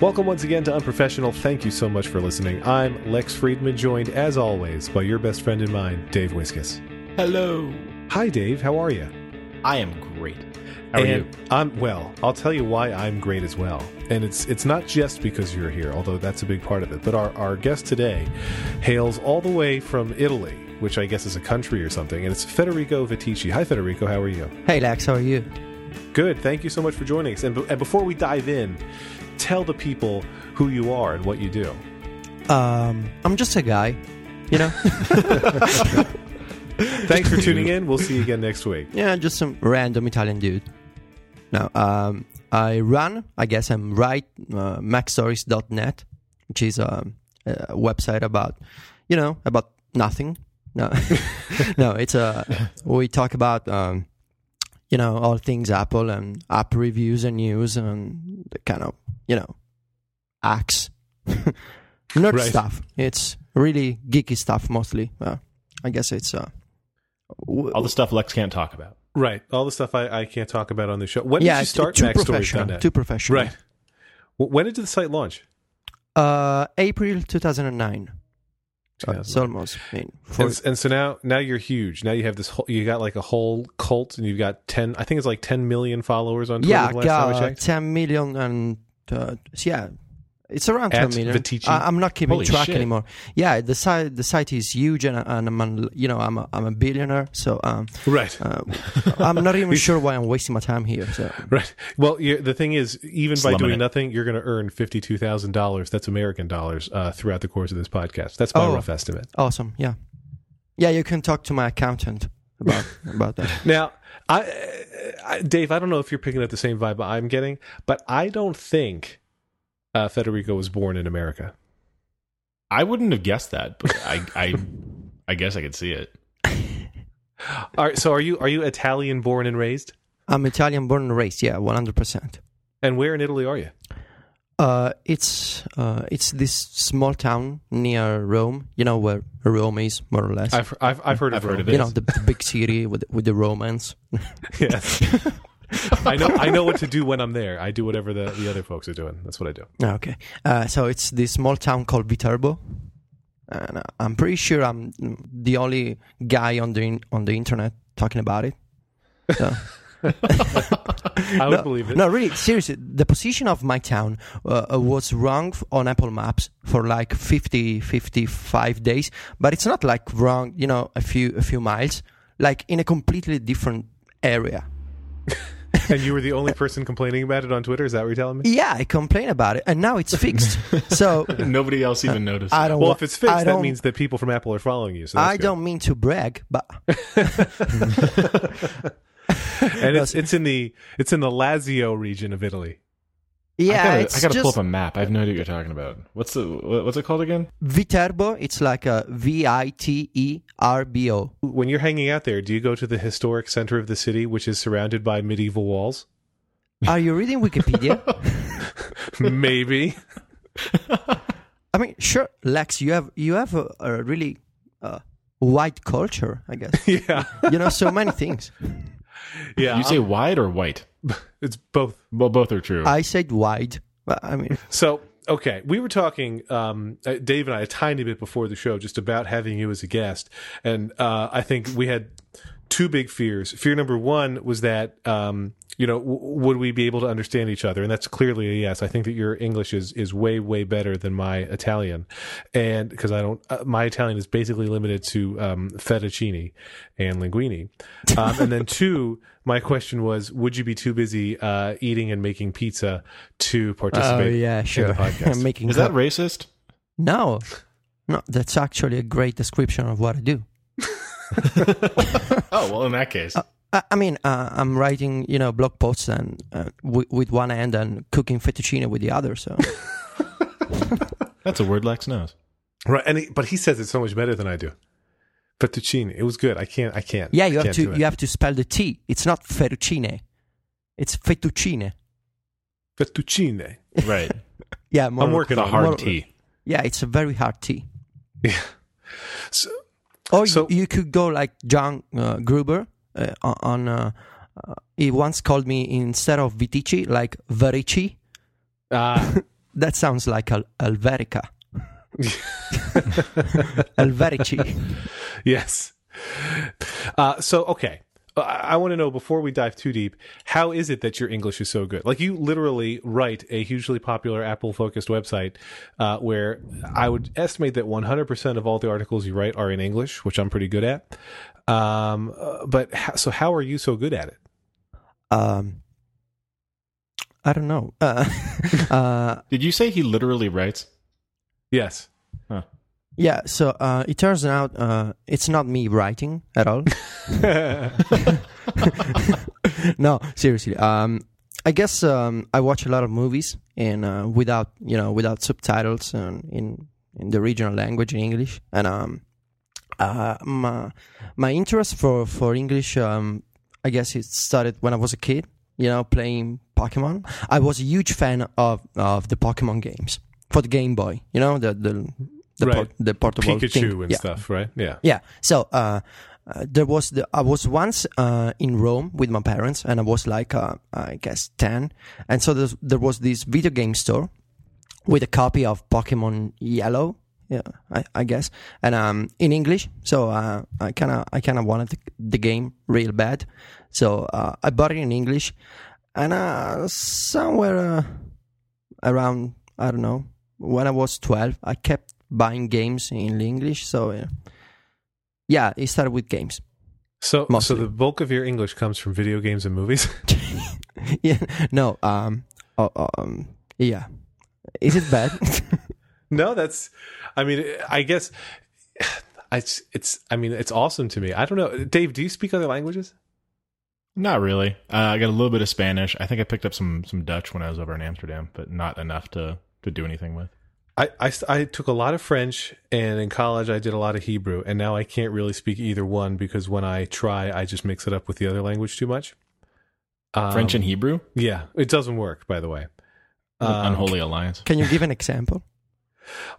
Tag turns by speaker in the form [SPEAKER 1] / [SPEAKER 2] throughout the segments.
[SPEAKER 1] Welcome once again to Unprofessional. Thank you so much for listening. I'm Lex Friedman, joined as always by your best friend and mine, Dave Wiskus.
[SPEAKER 2] Hello.
[SPEAKER 1] Hi, Dave. How are you?
[SPEAKER 2] I am great. How are you?
[SPEAKER 1] I'm well. I'll tell you why I'm great as well. And it's it's not just because you're here, although that's a big part of it. But our, our guest today hails all the way from Italy, which I guess is a country or something, and it's Federico Viticci. Hi, Federico. How are you?
[SPEAKER 3] Hey Lex, how are you?
[SPEAKER 1] Good. Thank you so much for joining us. And, and before we dive in, tell the people who you are and what you do.
[SPEAKER 3] Um, I'm just a guy, you know.
[SPEAKER 1] Thanks for tuning in. We'll see you again next week.
[SPEAKER 3] yeah, just some random Italian dude. No, um, I run. I guess I'm right. Uh, MacStories.net, which is a, a website about, you know, about nothing. No, no, it's a. We talk about, um, you know, all things Apple and app reviews and news and the kind of, you know, acts, nerd
[SPEAKER 1] Right.
[SPEAKER 3] stuff. It's really geeky stuff mostly. Uh, I guess it's uh, w-
[SPEAKER 2] All the stuff Lex can't talk about.
[SPEAKER 1] Right. All the stuff I, I can't talk about on the show. When
[SPEAKER 3] yeah,
[SPEAKER 1] did you start
[SPEAKER 3] too professional.
[SPEAKER 1] MacStories.net?
[SPEAKER 3] Too professional.
[SPEAKER 1] Right. When did the site launch?
[SPEAKER 3] Uh, April 2009.
[SPEAKER 1] 2009.
[SPEAKER 3] it's almost. I mean, for,
[SPEAKER 1] and, and so now, now you're huge. Now you have this whole, you got like a whole cult, and you've got ten. I think it's like ten million followers on Twitter.
[SPEAKER 3] yeah,
[SPEAKER 1] the last time I
[SPEAKER 3] got
[SPEAKER 1] checked.
[SPEAKER 3] 10 million and uh, yeah, it's around
[SPEAKER 1] At
[SPEAKER 3] 10 million. I, I'm not keeping
[SPEAKER 2] Holy
[SPEAKER 3] track
[SPEAKER 2] shit.
[SPEAKER 3] anymore. Yeah, the site the site is huge, and, and I'm an, you know I'm a, I'm a billionaire, so um,
[SPEAKER 1] Right.
[SPEAKER 3] uh, I'm not even sure why I'm wasting my time here. So
[SPEAKER 1] Right. Well, the thing is, even by doing
[SPEAKER 2] it.
[SPEAKER 1] nothing, you're going to earn fifty-two thousand dollars. That's American dollars uh, throughout the course of this podcast. That's my
[SPEAKER 3] Oh.
[SPEAKER 1] rough estimate.
[SPEAKER 3] awesome. Yeah, yeah. You can talk to my accountant about about that.
[SPEAKER 1] Now, I, I, Dave, I don't know if you're picking up the same vibe I'm getting, but I don't think uh, Federico was born in America.
[SPEAKER 2] I wouldn't have guessed that, but I, I, I guess I could see it.
[SPEAKER 1] All right. So, are you are you Italian born and raised?
[SPEAKER 3] I'm Italian born and raised. Yeah, 100. percent
[SPEAKER 1] And where in Italy are you?
[SPEAKER 3] Uh, it's uh, it's this small town near Rome. You know where Rome is, more or less.
[SPEAKER 1] I've I've, I've heard
[SPEAKER 2] I've
[SPEAKER 1] of
[SPEAKER 2] heard
[SPEAKER 1] Rome.
[SPEAKER 2] of
[SPEAKER 3] you know the, the big city with with the Romans.
[SPEAKER 1] Yes. I know I know what to do when I'm there. I do whatever the, the other folks are doing. That's what I do.
[SPEAKER 3] Ah, Okay, uh, so it's this small town called Viterbo, and uh, I'm pretty sure I'm the only guy on the in- on the internet talking about it. So,
[SPEAKER 1] I would
[SPEAKER 3] no,
[SPEAKER 1] believe it.
[SPEAKER 3] No, really, seriously, the position of my town uh, uh, was wrong on Apple Maps for like 50, 55 days, but it's not like wrong, you know, a few a few miles, like in a completely different area.
[SPEAKER 1] And you were the only person complaining about it on Twitter. Is that what you're telling me?
[SPEAKER 3] Yeah, I complain about it, and now it's fixed. so
[SPEAKER 2] Nobody else even noticed.
[SPEAKER 3] I don't.
[SPEAKER 1] Well, if it's fixed, that
[SPEAKER 3] don't-
[SPEAKER 1] means that people from Apple are following you. So
[SPEAKER 3] I
[SPEAKER 1] good.
[SPEAKER 3] don't mean to brag, but
[SPEAKER 1] And it's it's in the it's in the Lazio region of Italy.
[SPEAKER 3] Yeah,
[SPEAKER 2] I gotta,
[SPEAKER 3] it's
[SPEAKER 2] I gotta
[SPEAKER 3] just
[SPEAKER 2] pull up a map. I have no idea what you're talking about. What's the what's it called again?
[SPEAKER 3] Viterbo. It's like a V I T E R B O.
[SPEAKER 1] When you're hanging out there, do you go to the historic center of the city, which is surrounded by medieval walls?
[SPEAKER 3] Are you reading Wikipedia?
[SPEAKER 1] Maybe.
[SPEAKER 3] I mean, sure, Lex, you have you have a, a really uh, wide culture, I guess.
[SPEAKER 1] yeah.
[SPEAKER 3] you know, so many things.
[SPEAKER 1] Yeah.
[SPEAKER 2] you say wide or white?
[SPEAKER 1] it's both.
[SPEAKER 2] Well, both are true.
[SPEAKER 3] I said wide, but I mean,
[SPEAKER 1] So, okay, we were talking, um, uh, Dave and I, a tiny bit before the show, just about having you as a guest, and uh, I think we had two big fears. Fear number one was that, um, you know, w- would we be able to understand each other? And that's clearly a yes. I think that your English is is way way better than my Italian, and because I don't, uh, my Italian is basically limited to um, fettuccine and linguine. Um, and then two, my question was, would you be too busy uh, eating and making pizza to participate?
[SPEAKER 3] oh
[SPEAKER 1] participate?
[SPEAKER 3] yeah, sure.
[SPEAKER 1] podcast.
[SPEAKER 3] Making
[SPEAKER 2] Is that
[SPEAKER 3] cup-
[SPEAKER 2] racist?
[SPEAKER 3] no, no. That's actually a great description of what I do.
[SPEAKER 2] Oh well, in that case,
[SPEAKER 3] I, I mean, uh, I'm writing, you know, blog posts and uh, w- with one hand and cooking fettuccine with the other. So
[SPEAKER 2] that's a word Lex knows.
[SPEAKER 1] Right, and he, but he says it so much better than I do. Fettuccine, it was good. I can't. I can't.
[SPEAKER 3] yeah, you
[SPEAKER 1] I
[SPEAKER 3] have
[SPEAKER 1] can't do
[SPEAKER 3] to you have to spell the T. It's not fettuccine. It's fettuccine.
[SPEAKER 1] Fettuccine.
[SPEAKER 2] Right,
[SPEAKER 3] Yeah, more
[SPEAKER 1] I'm working
[SPEAKER 2] the
[SPEAKER 1] on it.
[SPEAKER 2] hard
[SPEAKER 3] more-
[SPEAKER 2] T.
[SPEAKER 3] Yeah, it's a very hard T.
[SPEAKER 1] Yeah. So,
[SPEAKER 3] Or
[SPEAKER 1] So-
[SPEAKER 3] you, you could go like John uh, Gruber on. Uh, uh, he once called me instead of Viticci like Verici.
[SPEAKER 1] uh,
[SPEAKER 3] that sounds like Al- Helvetica. Helvetici.
[SPEAKER 1] Yes. Uh, so okay. Uh, I, I want to know before we dive too deep, how is it that your English is so good? Like you literally write a hugely popular Apple focused website uh, where I would estimate that 100% of all the articles you write are in English, which I'm pretty good at. Um, uh, but how, so how are you so good at it?
[SPEAKER 3] Um, I don't know. Uh, uh,
[SPEAKER 2] Did you say he literally writes?
[SPEAKER 1] Yes.
[SPEAKER 3] yeah, so uh, it turns out uh, it's not me writing at all. no, seriously. Um, I guess um, I watch a lot of movies and uh, without you know without subtitles and in in the regional language in English. And um, uh, my my interest for for English, um, I guess it started when I was a kid. You know, playing Pokemon. I was a huge fan of of the Pokemon games for the Game Boy. You know, the the the,
[SPEAKER 1] Right.
[SPEAKER 3] port, the portable
[SPEAKER 1] Pikachu
[SPEAKER 3] thing.
[SPEAKER 1] and
[SPEAKER 3] yeah.
[SPEAKER 1] stuff, right? Yeah.
[SPEAKER 3] Yeah. So uh, uh, there was the I was once uh, in Rome with my parents, and I was like uh, I guess ten, and so there was this video game store with a copy of Pokemon Yellow. Yeah, I, I guess, and um, in English. So uh, I kind of I kind of wanted the, the game real bad, so uh, I bought it in English, and uh, somewhere uh, around I don't know when I was twelve, I kept buying games in English. So yeah, it started with games.
[SPEAKER 1] So, so the bulk of your English comes from video games and movies.
[SPEAKER 3] yeah, no, um, oh, um, yeah. Is it bad?
[SPEAKER 1] No, that's. I mean, I guess it's. It's. I mean, it's awesome to me. I don't know, Dave. Do you speak other languages?
[SPEAKER 2] Not really. Uh, I got a little bit of Spanish. I think I picked up some some Dutch when I was over in Amsterdam, but not enough to to do anything with.
[SPEAKER 1] I, I, I took a lot of French, and in college I did a lot of Hebrew, and now I can't really speak either one because when I try, I just mix it up with the other language too much. Um,
[SPEAKER 2] French and Hebrew,
[SPEAKER 1] yeah, it doesn't work. By the way, Um,
[SPEAKER 2] unholy alliance.
[SPEAKER 3] Can you give an example?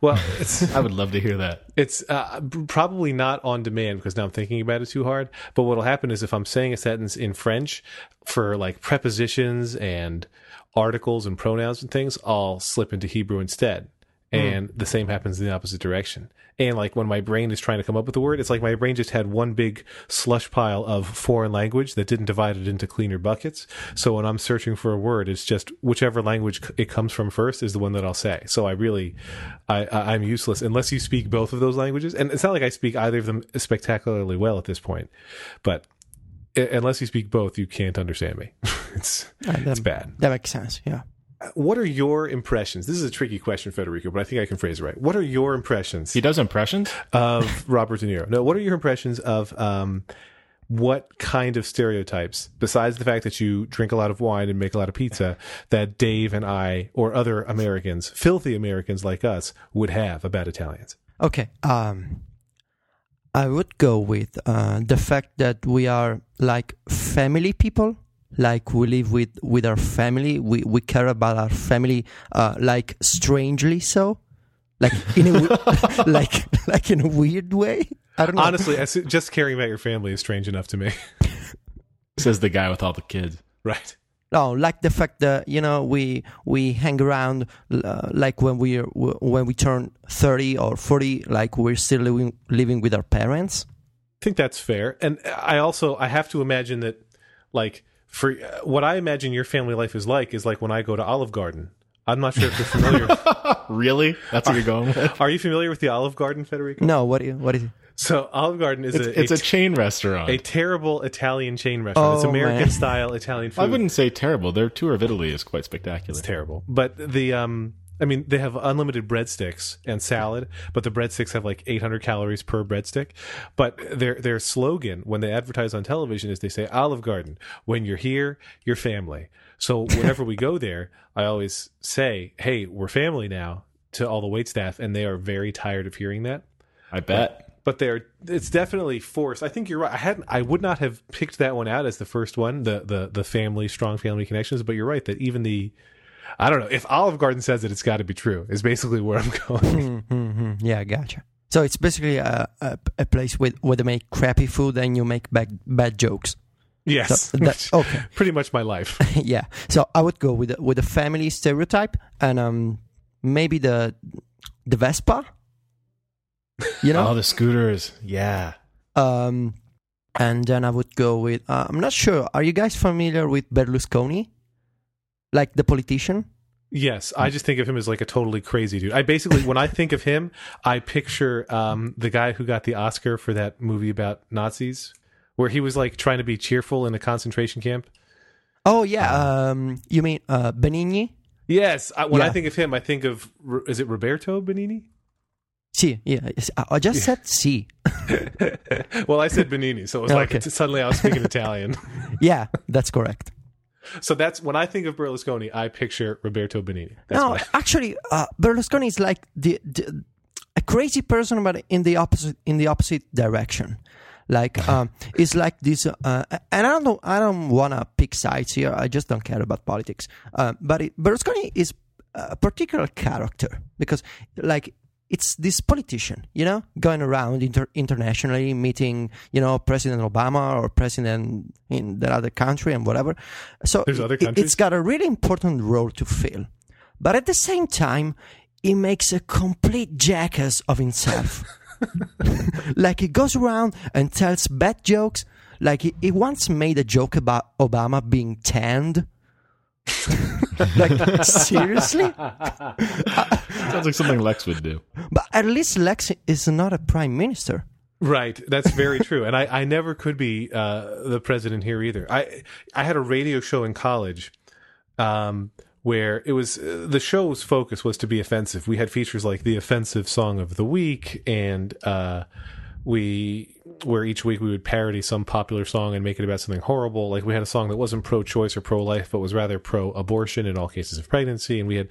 [SPEAKER 1] Well, it's
[SPEAKER 2] I would love to hear that.
[SPEAKER 1] It's uh, probably not on demand because now I'm thinking about it too hard. But what'll happen is if I'm saying a sentence in French for like prepositions and articles and pronouns and things, I'll slip into Hebrew instead. And the same happens in the opposite direction. And like when my brain is trying to come up with a word, it's like my brain just had one big slush pile of foreign language that didn't divide it into cleaner buckets. So when I'm searching for a word, it's just whichever language it comes from first is the one that I'll say. So I really, I, I I'm useless unless you speak both of those languages. And it's not like I speak either of them spectacularly well at this point, but unless you speak both, you can't understand me. it's
[SPEAKER 3] Uh, that,
[SPEAKER 1] it's bad.
[SPEAKER 3] that makes sense. Yeah.
[SPEAKER 1] What are your impressions? This is a tricky question, Federico, but I think I can phrase it right. What are your impressions
[SPEAKER 2] He does impressions.
[SPEAKER 1] of Robert De Niro? No, what are your impressions of um, what kind of stereotypes, besides the fact that you drink a lot of wine and make a lot of pizza, that Dave and I or other Americans, filthy Americans like us, would have about Italians?
[SPEAKER 3] Okay. Um, I would go with uh, the fact that we are like family people. Like we live with with our family. We we care about our family. Uh, like strangely so. Like in a w- like like in a weird way. I don't know.
[SPEAKER 1] Honestly, just caring about your family is strange enough to me.
[SPEAKER 2] Says the guy with all the kids.
[SPEAKER 1] right.
[SPEAKER 3] No, like the fact that you know we we hang around uh, like when we when we turn thirty or forty, like we're still living living with our parents.
[SPEAKER 1] I think that's fair. And I also I have to imagine that like for uh, what I imagine your family life is like is like when I go to Olive Garden. I'm not sure if you're familiar.
[SPEAKER 2] Really? That's what you're going with?
[SPEAKER 1] Are you familiar with the Olive Garden, Federico?
[SPEAKER 3] No, what do you, what is it?
[SPEAKER 1] So Olive Garden is
[SPEAKER 2] It's,
[SPEAKER 1] a,
[SPEAKER 2] it's a
[SPEAKER 1] a,
[SPEAKER 2] chain restaurant.
[SPEAKER 1] a terrible Italian chain restaurant. it's
[SPEAKER 3] Oh,
[SPEAKER 1] American
[SPEAKER 3] man.
[SPEAKER 1] style Italian food.
[SPEAKER 2] I wouldn't say terrible. Their tour of Italy is quite spectacular.
[SPEAKER 1] It's terrible. But the um I mean they have unlimited breadsticks and salad, but the breadsticks have like 800 calories per breadstick. But their their slogan when they advertise on television is they say Olive Garden, when you're here, you're family. So whenever we go there, I always say, "Hey, we're family now." To all the wait staff, and they are very tired of hearing that.
[SPEAKER 2] I bet.
[SPEAKER 1] But they're it's definitely forced. I think you're right. I hadn't I would not have picked that one out as the first one, the the the family strong family connections, but you're right that even the I don't know, if Olive Garden says it it's got to be true. Is basically where I'm going.
[SPEAKER 3] hmm Yeah, gotcha. So it's basically a, a, a place with, where they make crappy food and you make bad, bad jokes.
[SPEAKER 1] yes.
[SPEAKER 3] So that- okay.
[SPEAKER 1] Pretty much my life.
[SPEAKER 3] yeah. So I would go with with a family stereotype, and um, maybe the the Vespa. You know,
[SPEAKER 2] Oh, the scooters. Yeah.
[SPEAKER 3] um, and then I would go with. Uh, I'm not sure. Are you guys familiar with Berlusconi, like the politician?
[SPEAKER 1] Yes, I just think of him as like a totally crazy dude. I basically, when I think of him, I picture um, the guy who got the Oscar for that movie about Nazis, where he was like trying to be cheerful in a concentration camp.
[SPEAKER 3] Oh yeah. Um, you mean uh, Benigni?
[SPEAKER 1] Yes, I, when I think of him, I think of is it Roberto Benini?
[SPEAKER 3] Si, yeah. I just said si.
[SPEAKER 1] well, I said Benini, so it was like
[SPEAKER 3] Okay.
[SPEAKER 1] it's- suddenly I was speaking Italian.
[SPEAKER 3] Yeah, that's correct.
[SPEAKER 1] So that's when I think of Berlusconi, I picture Roberto Benini. That's
[SPEAKER 3] no, actually, uh, Berlusconi is like the, the a crazy person, but in the opposite in the opposite direction. Like, um, it's like this, uh, and I don't know, I don't want to pick sides here. I just don't care about politics. Uh, but it, Berlusconi is a particular character because, like, it's this politician, you know, going around inter- internationally, meeting, you know, President Obama or president in that other country and whatever. So it- it's got a really important role to fill. But at the same time, he makes a complete jackass of himself. like he goes around and tells bad jokes. Like he, he once made a joke about Obama being tanned. like seriously?
[SPEAKER 2] Sounds like something Lex would do.
[SPEAKER 3] But at least Lex is not a prime minister.
[SPEAKER 1] Right, that's very true, and I, I never could be uh, the president here either. I I had a radio show in college, um, where it was uh, the show's focus was to be offensive. We had features like the offensive song of the week, and uh, we where each week we would parody some popular song and make it about something horrible. Like we had a song that wasn't pro-choice or pro-life, but was rather pro-abortion in all cases of pregnancy. And we had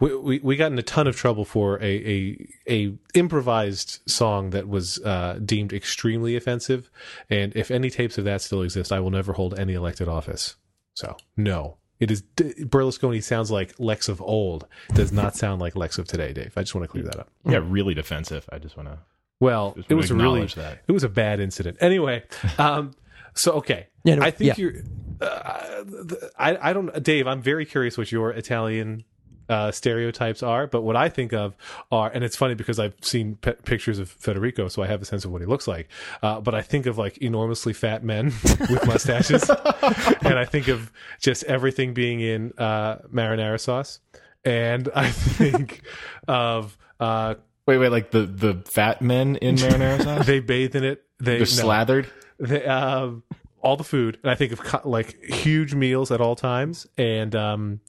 [SPEAKER 1] we we, we got in a ton of trouble for a a, a improvised song that was uh, deemed extremely offensive. And if any tapes of that still exist, I will never hold any elected office. So no. It is Berlusconi sounds like Lex of old. Does not sound like Lex of today, Dave. I just want to clear that up.
[SPEAKER 2] Yeah, really defensive. I just want to.
[SPEAKER 1] Well,
[SPEAKER 2] Just
[SPEAKER 1] it was a really
[SPEAKER 2] that.
[SPEAKER 1] it was a bad incident. Anyway, um, so okay,
[SPEAKER 3] Yeah, no,
[SPEAKER 1] I think
[SPEAKER 3] yeah.
[SPEAKER 1] you're. Uh, th- I I don't, Dave. I'm very curious what your Italian uh, stereotypes are, but what I think of are, and it's funny because I've seen pe- pictures of Federico, so I have a sense of what he looks like. Uh, but I think of like enormously fat men with mustaches, and I think of just everything being in uh, marinara sauce, and I think of. Uh,
[SPEAKER 2] Wait, wait, like the the fat men in marinara sauce?
[SPEAKER 1] they bathe in it. They
[SPEAKER 2] They're
[SPEAKER 1] no.
[SPEAKER 2] slathered.
[SPEAKER 1] They, um, all the food, and I think of co- like huge meals at all times, and um,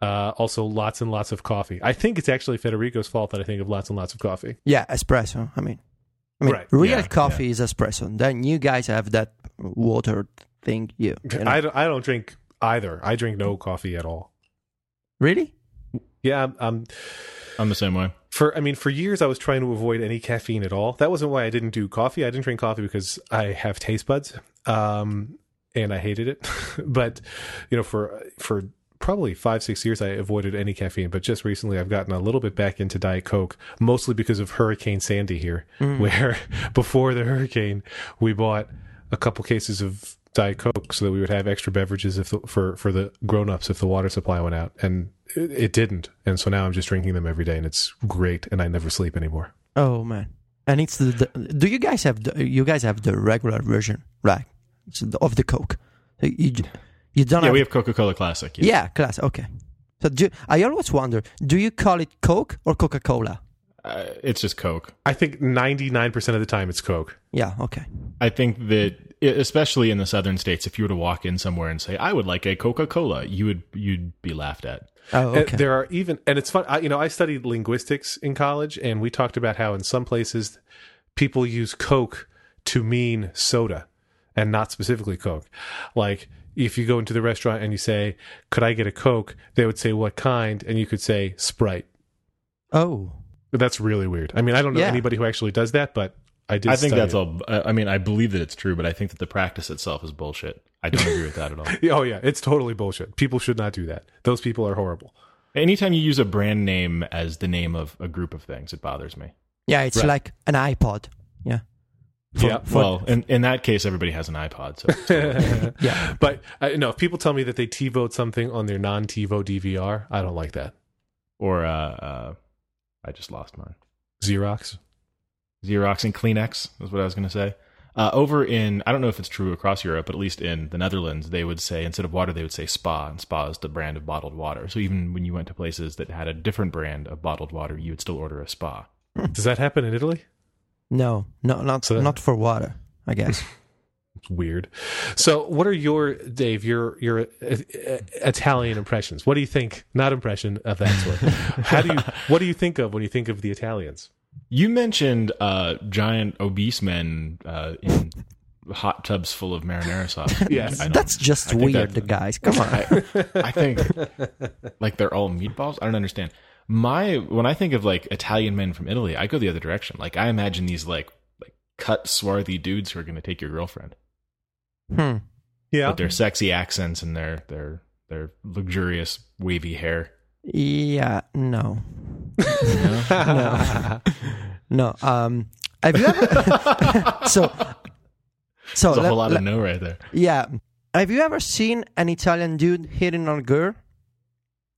[SPEAKER 1] uh, also lots and lots of coffee. I think it's actually Federico's fault that I think of lots and lots of coffee.
[SPEAKER 3] Yeah, espresso. I mean, I mean,
[SPEAKER 1] Right.
[SPEAKER 3] real
[SPEAKER 2] Yeah,
[SPEAKER 3] coffee is espresso. Then you guys have that water thing. You, you know.
[SPEAKER 1] I don't, I don't drink either. I drink no coffee at all.
[SPEAKER 3] really?
[SPEAKER 1] Yeah, I'm, I'm
[SPEAKER 2] I'm the same way.
[SPEAKER 1] for I mean for years I was trying to avoid any caffeine at all. That wasn't why I didn't do coffee. I didn't drink coffee because I have taste buds. Um and I hated it. but you know for for probably 5 6 years I avoided any caffeine, but just recently I've gotten a little bit back into diet coke mostly because of Hurricane Sandy here where before the hurricane we bought a couple cases of diet coke so that we would have extra beverages if the, for for the grown-ups if the water supply went out and it, it didn't and so now i'm just drinking them every day and it's great and i never sleep anymore
[SPEAKER 3] Oh man! And it's the, the do you guys have the, you guys have the regular version, right? It's the, of the Coke. You you don't
[SPEAKER 2] Yeah,
[SPEAKER 3] have
[SPEAKER 2] we have Coca Cola Classic. Yeah.
[SPEAKER 3] yeah class okay. So do, I always wonder, do you call it Coke or Coca Cola?
[SPEAKER 2] Uh, it's just Coke.
[SPEAKER 1] i think 99% of the time it's coke
[SPEAKER 3] Yeah, okay.
[SPEAKER 2] I think that, especially in the southern states, if you were to walk in somewhere and say, "I would like a Coca Cola," you would you'd be laughed at.
[SPEAKER 3] Oh, okay.
[SPEAKER 1] there are even and it's fun I, you know i studied linguistics in college and we talked about how in some places people use coke to mean soda and not specifically coke like if you go into the restaurant and you say could i get a coke they would say what kind and you could say sprite
[SPEAKER 3] oh,
[SPEAKER 1] that's really weird i mean i don't know
[SPEAKER 3] Yeah.
[SPEAKER 1] anybody who actually does that but i did
[SPEAKER 2] I think
[SPEAKER 1] study
[SPEAKER 2] that's
[SPEAKER 1] it.
[SPEAKER 2] all. I I mean, I believe that it's true, but I think that the practice itself is bullshit. I don't agree with that at all.
[SPEAKER 1] oh yeah it's totally bullshit people should not do that those people are horrible
[SPEAKER 2] Anytime you use a brand name as the name of a group of things, it bothers me.
[SPEAKER 3] yeah, it's
[SPEAKER 1] Right.
[SPEAKER 3] like an iPod. Yeah,
[SPEAKER 1] yeah
[SPEAKER 2] well, in, in that case, everybody has an iPod. So
[SPEAKER 3] yeah.
[SPEAKER 1] But uh, no, if people tell me that they TiVo something on their non TiVo DVR, I don't like that.
[SPEAKER 2] or uh, uh, I just lost mine.
[SPEAKER 1] Xerox.
[SPEAKER 2] Xerox and Kleenex is what I was going to say. Uh, over in, I don't know if it's true across Europe, but at least in the Netherlands, they would say instead of water, they would say spa, and spa is the brand of bottled water. So even when you went to places that had a different brand of bottled water, you would still order a spa.
[SPEAKER 1] Does that happen in Italy?
[SPEAKER 3] No, no, not
[SPEAKER 1] So-
[SPEAKER 3] not for water. I guess.
[SPEAKER 1] It's weird. So, what are your Dave? Your your uh, Italian impressions? What do you think? Not impression of that sort. How do you? What do you think of when you think of the Italians?
[SPEAKER 2] You mentioned uh, giant obese men uh, in hot tubs full of marinara sauce.
[SPEAKER 1] Yes.
[SPEAKER 3] That's just
[SPEAKER 2] I
[SPEAKER 3] weird,
[SPEAKER 2] that-
[SPEAKER 3] guys. Come on.
[SPEAKER 2] I, I think like they're all meatballs. I don't understand. My when I think of like Italian men from Italy, I go the other direction. Like I imagine these like like cut swarthy dudes who are going to take your girlfriend
[SPEAKER 3] Hmm.
[SPEAKER 1] Yeah,
[SPEAKER 2] with their sexy accents and their their their luxurious wavy hair.
[SPEAKER 3] Yeah. No. no. No. Um. Have you ever? so. So
[SPEAKER 2] There's a
[SPEAKER 3] let-
[SPEAKER 2] whole lot
[SPEAKER 3] let-
[SPEAKER 2] of no right there.
[SPEAKER 3] Yeah. Have you ever seen an Italian dude hitting on a girl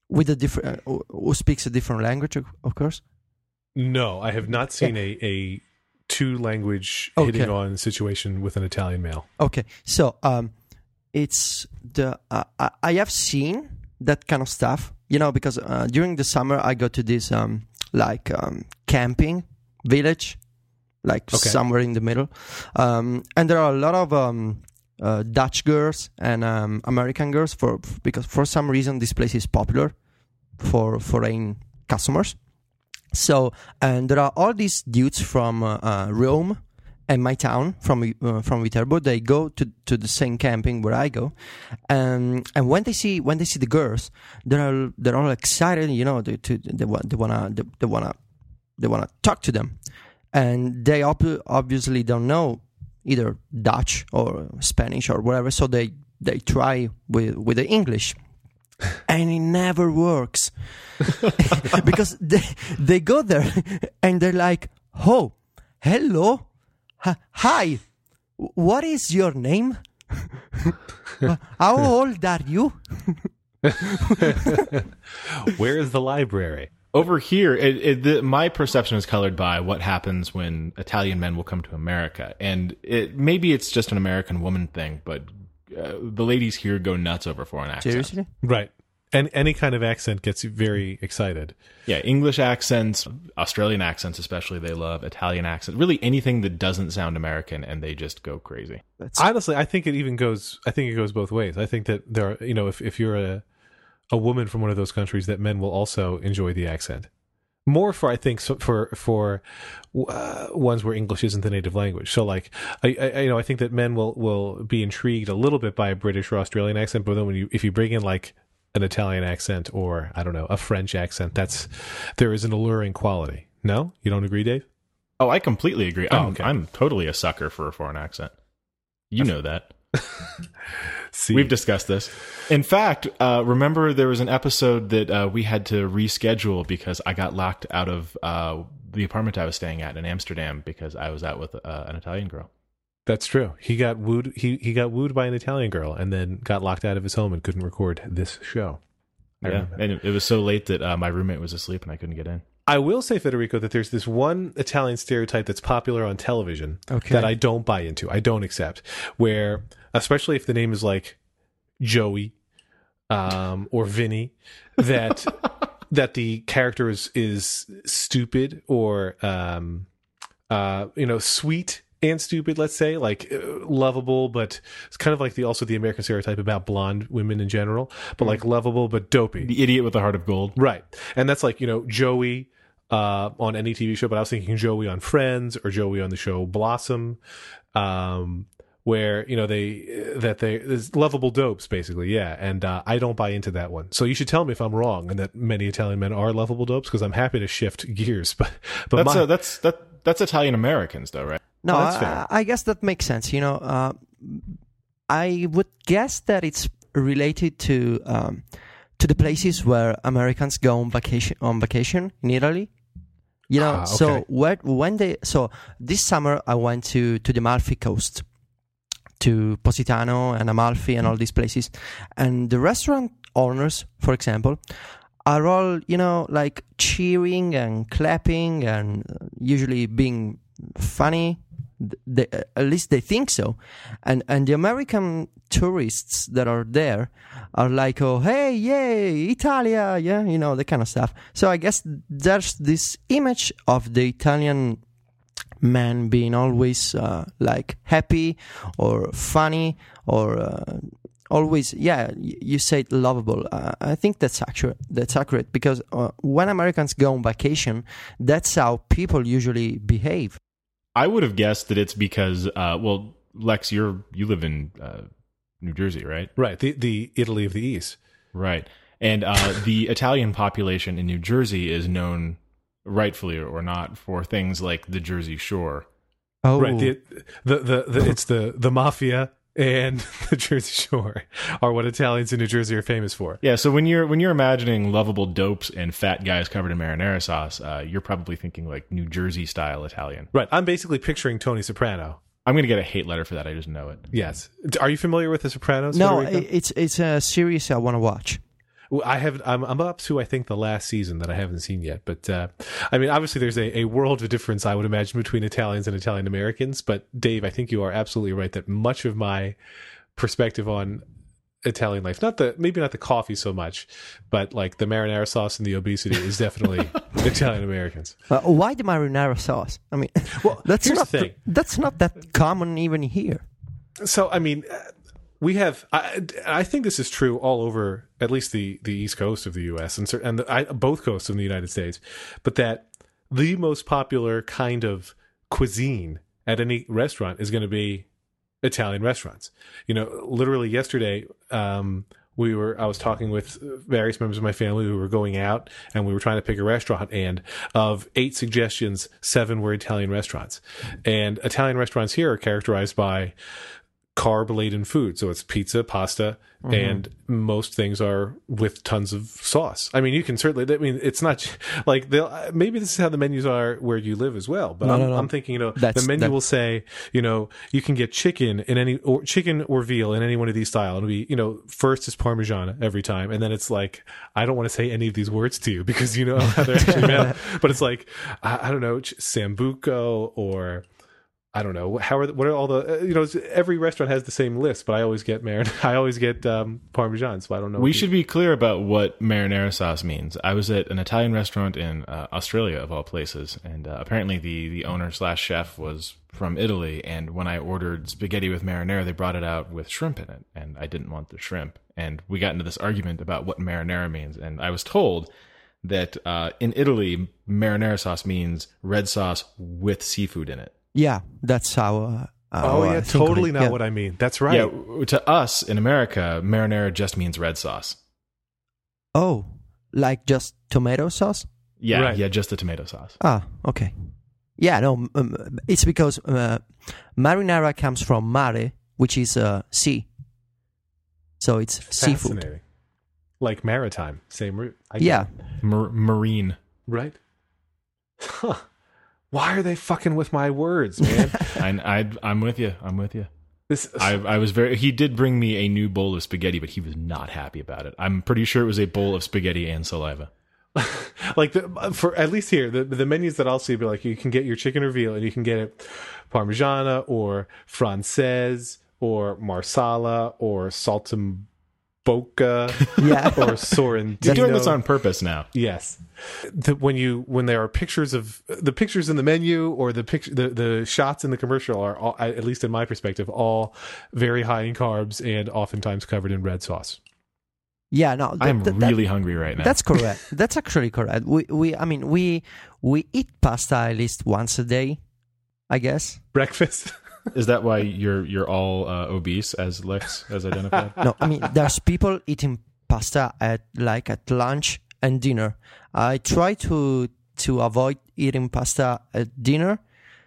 [SPEAKER 3] with a different, uh, who speaks a different language, of of course?
[SPEAKER 1] no, I have not seen a a two language
[SPEAKER 3] Okay.
[SPEAKER 1] hitting on situation with an Italian male.
[SPEAKER 3] Okay, so um, it's the uh, I have seen that kind of stuff, you know, because uh, during the summer I go to this um like um camping village, like
[SPEAKER 1] Okay.
[SPEAKER 3] somewhere in the middle, um, and there are a lot of um. Uh, Dutch girls and um, American girls for because for some reason this place is popular for foreign customers. So and there are all these dudes from uh, uh, Rome and my town from uh, from Viterbo. They go to, to the same camping where I go, and and when they see when they see the girls, they're they're all excited. You know, they to, they, wa- they wanna they, they wanna they wanna talk to them, and they ob- obviously don't know either Dutch or Spanish or whatever. So they they try with with the English. And it never works because they they go there and they're like, "Oh, hello, hi, what is your name? How old are you?"
[SPEAKER 1] Where is the library?
[SPEAKER 2] Over here, it, it, the, my perception is colored by what happens when Italian men will come to America, and it maybe it's just an American woman thing, but uh, the ladies here go nuts over foreign accents.
[SPEAKER 3] Seriously?
[SPEAKER 1] Right. And any kind of accent gets you very excited.
[SPEAKER 2] Yeah, English accents, Australian accents, especially they love Italian accents. Really, anything that doesn't sound American, and they just go crazy.
[SPEAKER 3] That's
[SPEAKER 1] Honestly, I think it even goes. I think it goes both ways. I think that there are, you know, if if you're a a woman from one of those countries, that men will also enjoy the accent. More for I think so for for uh, ones where English isn't the native language. So like I, I you know I think that men will will be intrigued a little bit by a British or Australian accent, but then when you if you bring in like an Italian accent or I don't know a French accent, that's there is an alluring quality. No, you don't agree, Dave?
[SPEAKER 2] Oh, I completely agree.
[SPEAKER 1] Oh,
[SPEAKER 2] I'm,
[SPEAKER 1] okay.
[SPEAKER 2] I'm totally a sucker for a foreign accent. You know that.
[SPEAKER 1] See,
[SPEAKER 2] We've discussed this. In fact, uh, remember there was an episode that uh, we had to reschedule because I got locked out of uh, the apartment I was staying at in Amsterdam because I was out with uh, an Italian girl.
[SPEAKER 1] That's true. He got wooed. He he got wooed by an Italian girl, and then got locked out of his home and couldn't record this show. I
[SPEAKER 2] Yeah, and it, it was so late that uh, my roommate was asleep and I couldn't get in.
[SPEAKER 1] I will say, Federico, that there's this one Italian stereotype that's popular on television
[SPEAKER 3] Okay.
[SPEAKER 1] that I don't buy into. I don't accept. Where, especially if the name is like Joey um, or Vinny, that that the character is is stupid or um, uh, you know sweet and stupid. Let's say like uh, lovable, but it's kind of like the also the American stereotype about blonde women in general, but like lovable but dopey.
[SPEAKER 2] The idiot with the heart of gold.
[SPEAKER 1] Right. And that's like, you know, Joey uh, on any TV show, but I was thinking Joey on Friends or Joey on the show Blossom, um, where, you know, they, that they, there's lovable dopes, basically. Yeah. And uh, I don't buy into that one. So you should tell me if I'm wrong and that many Italian men are lovable dopes because I'm happy to shift gears. But, but
[SPEAKER 2] That's
[SPEAKER 1] my,
[SPEAKER 2] uh, that's that that's Italian Americans though, right?
[SPEAKER 3] No,
[SPEAKER 1] Oh, that's
[SPEAKER 3] I. I guess that makes sense. You know, uh, I would guess that it's related to um, to the places where Americans go on vacation on vacation in Italy. You know,
[SPEAKER 1] Ah,
[SPEAKER 3] so
[SPEAKER 1] okay.
[SPEAKER 3] when they so this summer I went to to the Amalfi Coast, to Positano and Amalfi and all these places, and the restaurant owners, for example, are all you know like cheering and clapping and usually being funny. They, uh, at least they think so, and and the American tourists that are there are like, oh hey, yay, Italia, yeah, you know the kind of stuff. So I guess there's this image of the Italian man being always uh, like happy or funny or uh, always yeah you said lovable. Uh, i think that's accurate that's accurate because uh, when americans go on vacation that's how people usually behave
[SPEAKER 2] I would have guessed that it's because, uh, well, Lex, you're you live in uh, New Jersey, right?
[SPEAKER 1] Right. The the Italy of the East.
[SPEAKER 2] Right. And uh, the Italian population in New Jersey is known, rightfully or not, for things like the Jersey Shore.
[SPEAKER 3] oh
[SPEAKER 1] Right. The, the the the it's the the mafia and the Jersey Shore are what Italians in New Jersey are famous for.
[SPEAKER 2] Yeah, so when you're when you're imagining lovable dopes and fat guys covered in marinara sauce, uh, you're probably thinking like New Jersey style Italian.
[SPEAKER 1] Right. I'm basically picturing Tony Soprano.
[SPEAKER 2] I'm gonna get a hate letter for that. I just know it.
[SPEAKER 1] Yes. Are you familiar with The Sopranos?
[SPEAKER 3] no
[SPEAKER 1] Federico?
[SPEAKER 3] it's it's a series i want to watch
[SPEAKER 1] Well, I have. I'm, I'm up to I think the last season that I haven't seen yet. But uh, I mean, obviously, there's a, a world of difference I would imagine between Italians and Italian Americans. But Dave, I think you are absolutely right that much of my perspective on Italian life, not the maybe not the coffee so much, but like the marinara sauce and the obesity is definitely Italian Americans.
[SPEAKER 3] uh, why the marinara sauce i mean
[SPEAKER 1] Well,
[SPEAKER 3] that's not
[SPEAKER 1] the thing.
[SPEAKER 3] that's not that common even here
[SPEAKER 1] So I mean, uh, we have. I, I think this is true all over, at least the the east coast of the U.S. and and the, I, both coasts of the United States. But that the most popular kind of cuisine at any restaurant is going to be Italian restaurants. You know, literally yesterday. Um, we were I was talking with various members of my family who were going out and we were trying to pick a restaurant and of eight suggestions seven were Italian restaurants. And Italian restaurants here are characterized by carb laden food. So it's pizza, pasta, mm-hmm. and most things are with tons of sauce. I mean, you can certainly, I mean, it's not like they'll, uh, maybe this is how the menus are where you live as well. But
[SPEAKER 3] No,
[SPEAKER 1] I'm,
[SPEAKER 3] no, no.
[SPEAKER 1] I'm thinking, you know,
[SPEAKER 3] That's-
[SPEAKER 1] the menu
[SPEAKER 3] that-
[SPEAKER 1] will say, you know, you can get chicken in any, or chicken or veal in any one of these style. And we, you know, first is Parmesan every time. And then it's like, I don't want to say any of these words to you because you know how they're actually meant. But it's like, I, I don't know, ch- Sambuco or, I don't know how are the, what are all the uh, you know every restaurant has the same list, but I always get marin I always get um, parmesan, so I don't know.
[SPEAKER 2] We should be clear about what marinara sauce means. I was at an Italian restaurant in uh, Australia, of all places, and uh, apparently the the owner slash chef was from Italy. And when I ordered spaghetti with marinara, they brought it out with shrimp in it, and I didn't want the shrimp. And we got into this argument about what marinara means, and I was told that uh, in Italy, marinara sauce means red sauce with seafood in it.
[SPEAKER 3] Yeah that's how uh,
[SPEAKER 1] Oh
[SPEAKER 3] how
[SPEAKER 1] yeah,
[SPEAKER 3] think
[SPEAKER 1] totally not
[SPEAKER 3] Yeah.
[SPEAKER 1] what I mean. That's right.
[SPEAKER 2] Yeah, to us in America, marinara just means red sauce.
[SPEAKER 3] oh like just tomato sauce
[SPEAKER 2] Yeah,
[SPEAKER 1] Right.
[SPEAKER 2] yeah, just the tomato sauce.
[SPEAKER 3] Ah, okay. Yeah, no, um, um, it's because uh, marinara comes from mare, which is uh, sea. So it's seafood.
[SPEAKER 1] Fascinating. Like maritime, same root. I
[SPEAKER 3] Yeah.
[SPEAKER 2] Mar- marine.
[SPEAKER 1] right. Huh. Why are they fucking with my words, man?
[SPEAKER 2] I, I, I'm with you. I'm with you.
[SPEAKER 1] this
[SPEAKER 2] I, I was very. He did bring me a new bowl of spaghetti, but he was not happy about it. I'm pretty sure it was a bowl of spaghetti and saliva.
[SPEAKER 1] like the, for at least here the the menus that I'll see be like you can get your chicken or veal and you can get it parmigiana or francaise or marsala or saltimbocca
[SPEAKER 3] yeah.
[SPEAKER 1] or sorrentino.
[SPEAKER 2] You're doing this on purpose now.
[SPEAKER 1] Yes, the, when you when there are pictures of the pictures in the menu or the picture the, the shots in the commercial are all, at least in my perspective all very high in carbs and oftentimes covered in red sauce.
[SPEAKER 3] yeah, no, that,
[SPEAKER 2] I'm
[SPEAKER 3] that- that-
[SPEAKER 2] really hungry right now.
[SPEAKER 3] that's correct. that's actually correct. We, we, I mean, we, we eat pasta at least once a day, I guess.
[SPEAKER 1] Breakfast.
[SPEAKER 2] Is that why you're you're all uh, obese, as Lex has identified?
[SPEAKER 3] No, I mean, there's people eating pasta at like at lunch and dinner. I try to to avoid eating pasta at dinner,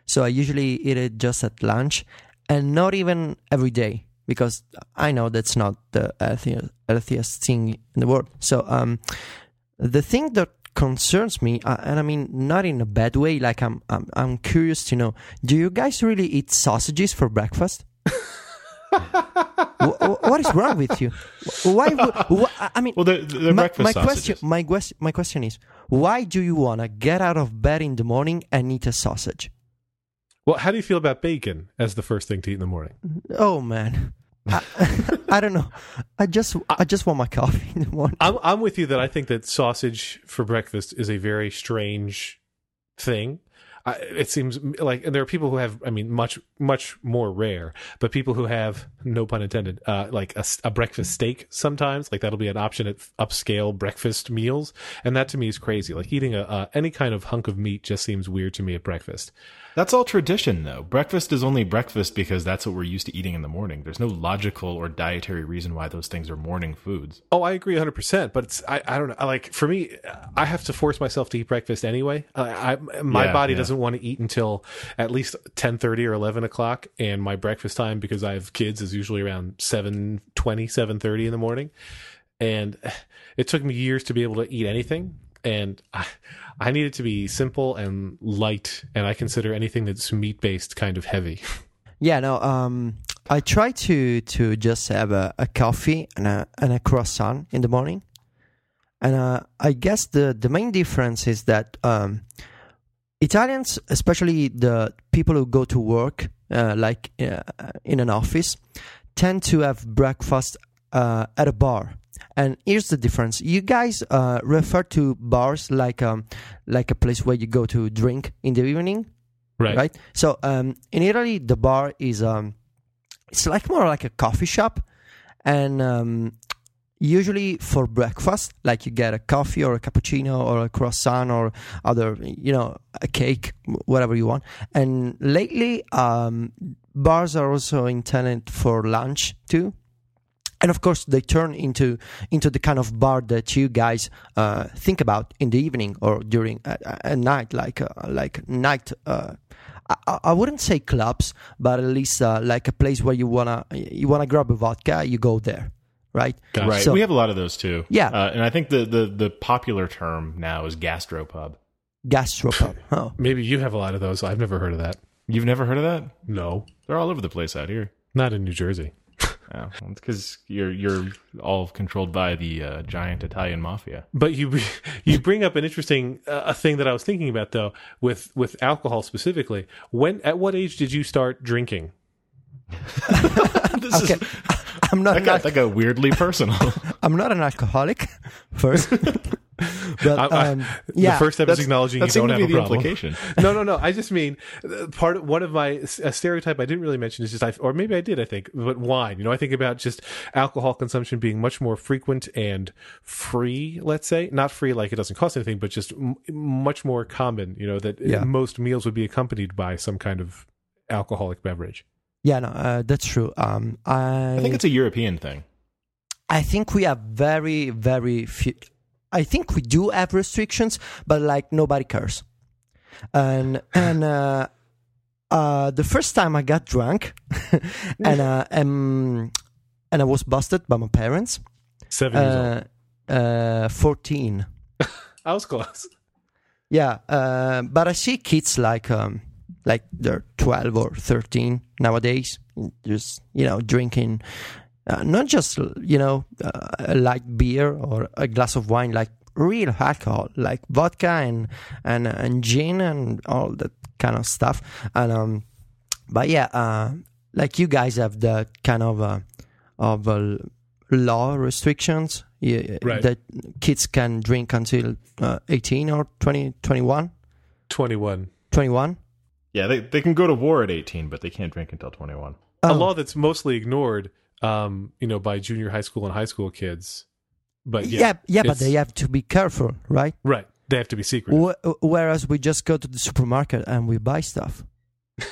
[SPEAKER 3] so I usually eat it just at lunch, and not even every day because I know that's not the healthiest, healthiest thing in the world. So, um, the thing that concerns me, uh, and I mean not in a bad way, like I'm, I'm, I'm curious to know: Do you guys really eat sausages for breakfast? Wh- wh- what is wrong with you? Why? would- I mean,
[SPEAKER 2] Well, the, the
[SPEAKER 3] my,
[SPEAKER 2] breakfast
[SPEAKER 3] my question, my, ques- my question is, why do you wanna get out of bed in the morning and eat a sausage?
[SPEAKER 1] Well, how do you feel about bacon as the first thing to eat in the morning?
[SPEAKER 3] Oh man, I, I don't know. I just, I just want my coffee in the morning.
[SPEAKER 1] I'm I'm with you that I think that sausage for breakfast is a very strange thing. I, it seems like and there are people who have I mean much much more rare, but people who have no pun intended, uh, like a breakfast steak sometimes like that'll be an option at upscale breakfast meals, and that to me is crazy. Like eating a uh, any kind of hunk of meat just seems weird to me at breakfast.
[SPEAKER 2] That's all tradition, though. Breakfast is only breakfast because that's what we're used to eating in the morning. There's no logical or dietary reason why those things are morning foods.
[SPEAKER 1] Oh, I agree 100%. But it's, I, I don't know. Like, for me, I have to force myself to eat breakfast anyway. I, I, my
[SPEAKER 2] Yeah,
[SPEAKER 1] body
[SPEAKER 2] yeah.
[SPEAKER 1] doesn't want to eat until at least 10.30 or 11 o'clock. And my breakfast time, because I have kids, is usually around 7.20, 7.30 in the morning. And it took me years to be able to eat anything. And I, I need it to be simple and light. And I consider anything that's meat based kind of heavy.
[SPEAKER 3] Yeah, no. Um, I try to to just have a, a coffee and a and a croissant in the morning, and uh, I guess the the main difference is that um, Italians, especially the people who go to work, uh, like uh, in an office, tend to have breakfast uh, at a bar. And here's the difference: you guys uh, refer to bars like um, like a place where you go to drink in the evening,
[SPEAKER 1] Right.
[SPEAKER 3] right? So um, in Italy, the bar is um, it's like more like a coffee shop, and um, usually for breakfast, like you get a coffee or a cappuccino or a croissant or other, you know, a cake, whatever you want. And lately, um, bars are also intended for lunch too. And of course, they turn into into the kind of bar that you guys uh, think about in the evening or during a, a night, like uh, like night. Uh, I, I wouldn't say clubs, but at least uh, like a place where you wanna you wanna grab a vodka, you go there, right?
[SPEAKER 1] Gotcha.
[SPEAKER 2] Right.
[SPEAKER 3] So-
[SPEAKER 2] we have a lot of those too.
[SPEAKER 3] Yeah.
[SPEAKER 2] Uh, and I think the, the, the popular term now is gastropub.
[SPEAKER 3] Gastropub. Oh,
[SPEAKER 1] Maybe you have a lot of those. I've never heard of that.
[SPEAKER 2] You've never heard of that?
[SPEAKER 1] No.
[SPEAKER 2] They're all over the place out here.
[SPEAKER 1] Not in New Jersey.
[SPEAKER 2] Well, it's because you're you're all controlled by the uh, giant Italian mafia.
[SPEAKER 1] But you you bring up an interesting uh, a thing that I was thinking about though with with alcohol specifically. When at what age did you start drinking?
[SPEAKER 2] this
[SPEAKER 3] okay.
[SPEAKER 2] is
[SPEAKER 3] I'm not
[SPEAKER 2] that
[SPEAKER 3] an
[SPEAKER 2] got,
[SPEAKER 3] al-
[SPEAKER 2] that got weirdly personal.
[SPEAKER 3] I'm not an alcoholic, first. but
[SPEAKER 1] I- I-
[SPEAKER 3] um, yeah,
[SPEAKER 1] the first step is acknowledging
[SPEAKER 2] that
[SPEAKER 1] you
[SPEAKER 2] seemed
[SPEAKER 1] don't have
[SPEAKER 2] be
[SPEAKER 1] a
[SPEAKER 2] the
[SPEAKER 1] problem.
[SPEAKER 2] implication.
[SPEAKER 1] no, no, no. I just mean uh, part of one of my a stereotype I didn't really mention is just I or maybe I did I think but wine. You know I think about just alcohol consumption being much more frequent and free. Let's say not free like it doesn't cost anything, but just m- much more common. You know that
[SPEAKER 3] Yeah.
[SPEAKER 1] most meals would be accompanied by some kind of alcoholic beverage.
[SPEAKER 3] yeah, no, uh, that's true. Um, I,
[SPEAKER 2] I think it's a European thing.
[SPEAKER 3] I think we have very, very few. I think we do have restrictions, but like nobody cares. And and uh, uh, the first time I got drunk, and uh, um, and I was busted by my parents.
[SPEAKER 1] Seven years old.
[SPEAKER 3] Uh, uh, fourteen.
[SPEAKER 1] I was close.
[SPEAKER 3] Yeah, uh, but I see kids like um, like they're twelve or thirteen nowadays, just you know drinking, uh, not just you know uh, a light beer or a glass of wine, like real alcohol, like vodka and and and gin and all that kind of stuff. And um, but yeah, uh, like you guys have the kind of uh, of uh, law restrictions yeah,
[SPEAKER 1] Right.
[SPEAKER 3] that kids can drink until uh, 18 or 20, 21,
[SPEAKER 1] Twenty one.
[SPEAKER 3] 21.
[SPEAKER 2] Yeah, they they can go to war at 18, but they can't drink until 21.
[SPEAKER 1] A
[SPEAKER 3] Oh,
[SPEAKER 1] law that's mostly ignored, um, you know, by junior high school and high school kids. But yeah,
[SPEAKER 3] yeah, yeah, but they have to be careful, right?
[SPEAKER 1] right. They have to be secret.
[SPEAKER 3] Wh- whereas we just go to the supermarket and we buy stuff.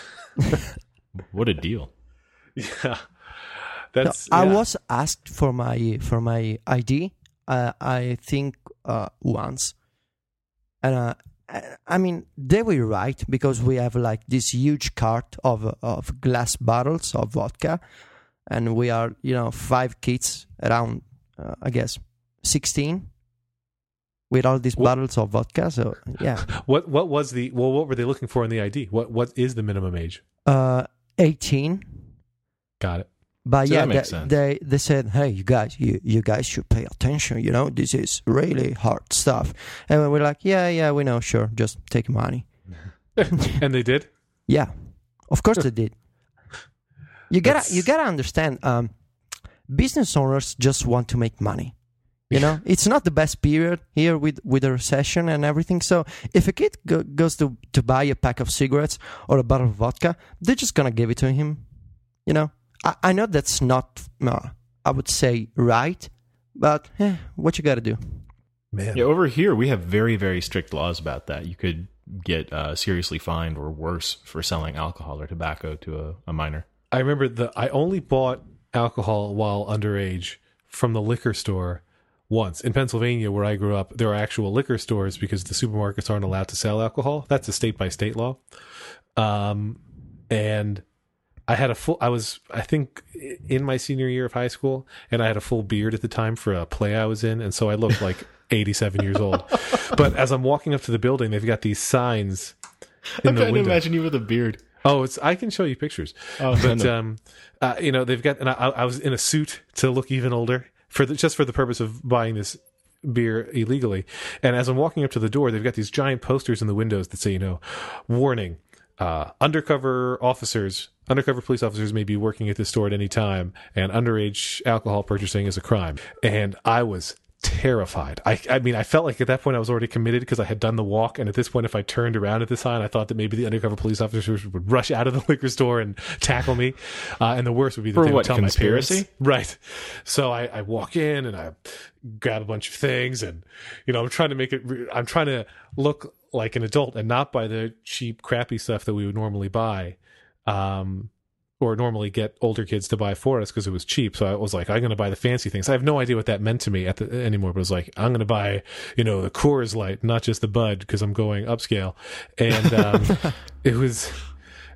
[SPEAKER 2] What a deal.
[SPEAKER 1] Yeah,
[SPEAKER 3] No,
[SPEAKER 1] that's.
[SPEAKER 3] I was asked for my for my ID. Uh, I think uh, once, and uh, I- I mean they were right because we have like this huge cart of of glass bottles of vodka, and we are you know five kids around uh, I guess sixteen with all these
[SPEAKER 1] Wh-
[SPEAKER 3] bottles of vodka. So yeah,
[SPEAKER 1] What what was the well? What were they looking for in the ID? What what is the minimum age?
[SPEAKER 3] uh, eighteen.
[SPEAKER 1] Got it.
[SPEAKER 3] But
[SPEAKER 2] So
[SPEAKER 3] yeah,
[SPEAKER 2] that makes
[SPEAKER 3] they,
[SPEAKER 2] sense.
[SPEAKER 3] they they said, "Hey, you guys, you you guys should pay attention. You know, this is really hard stuff." And we're like, "Yeah, yeah, we know. Sure, just take money."
[SPEAKER 1] and they did.
[SPEAKER 3] Yeah, of course they did. You gotta
[SPEAKER 1] That's-
[SPEAKER 3] you gotta understand. Um, business owners just want to make money. You know, it's not the best period here with with the recession and everything. So if a kid go, goes to to buy a pack of cigarettes or a bottle of vodka, they're just gonna give it to him. You know, I, I know that's not, uh, I would say, right, but eh, what you gotta do.
[SPEAKER 1] Man,
[SPEAKER 2] Yeah, over here we have very very strict laws about that. You could get uh, seriously fined or worse for selling alcohol or tobacco to a, a minor.
[SPEAKER 1] I remember the I only bought alcohol while underage from the liquor store once in Pennsylvania where I grew up. There are actual liquor stores because the supermarkets aren't allowed to sell alcohol. That's a state by state law. Um, and I had a full. I was I think in my senior year of high school, and I had a full beard at the time for a play I was in, and so I looked like 87 years old. But as I'm walking up to the building, they've got these signs in
[SPEAKER 2] I'm
[SPEAKER 1] the
[SPEAKER 2] trying to imagine you with a beard.
[SPEAKER 1] Oh, it's I can show you pictures.
[SPEAKER 2] Oh,
[SPEAKER 1] but um, uh, you know they've got, and I, I was in a suit to look even older for the, just for the purpose of buying this beer illegally. And as I'm walking up to the door, they've got these giant posters in the windows that say, you know, warning: uh, undercover officers, undercover police officers may be working at this store at any time, and underage alcohol purchasing is a crime. And I was terrified. I, I mean, I felt like at that point I was already committed because I had done the walk. And at this point, if I turned around at the sign, I thought that maybe the undercover police officers would rush out of the liquor store and tackle me. Uh, and the worst would be that
[SPEAKER 2] For
[SPEAKER 1] they would
[SPEAKER 2] what,
[SPEAKER 1] tell my
[SPEAKER 2] conspiracy?
[SPEAKER 1] parents. Right. So I, I walk in and I grab a bunch of things and, you know, I'm trying to make it, re- I'm trying to look like an adult and not buy the cheap, crappy stuff that we would normally buy. Um, or normally get older kids to buy for us because it was cheap. So I was like, I'm going to buy the fancy things. I have no idea what that meant to me at the, anymore, but it was like, I'm going to buy, you know, the Coors Light, not just the Bud, because I'm going upscale. And um, it was,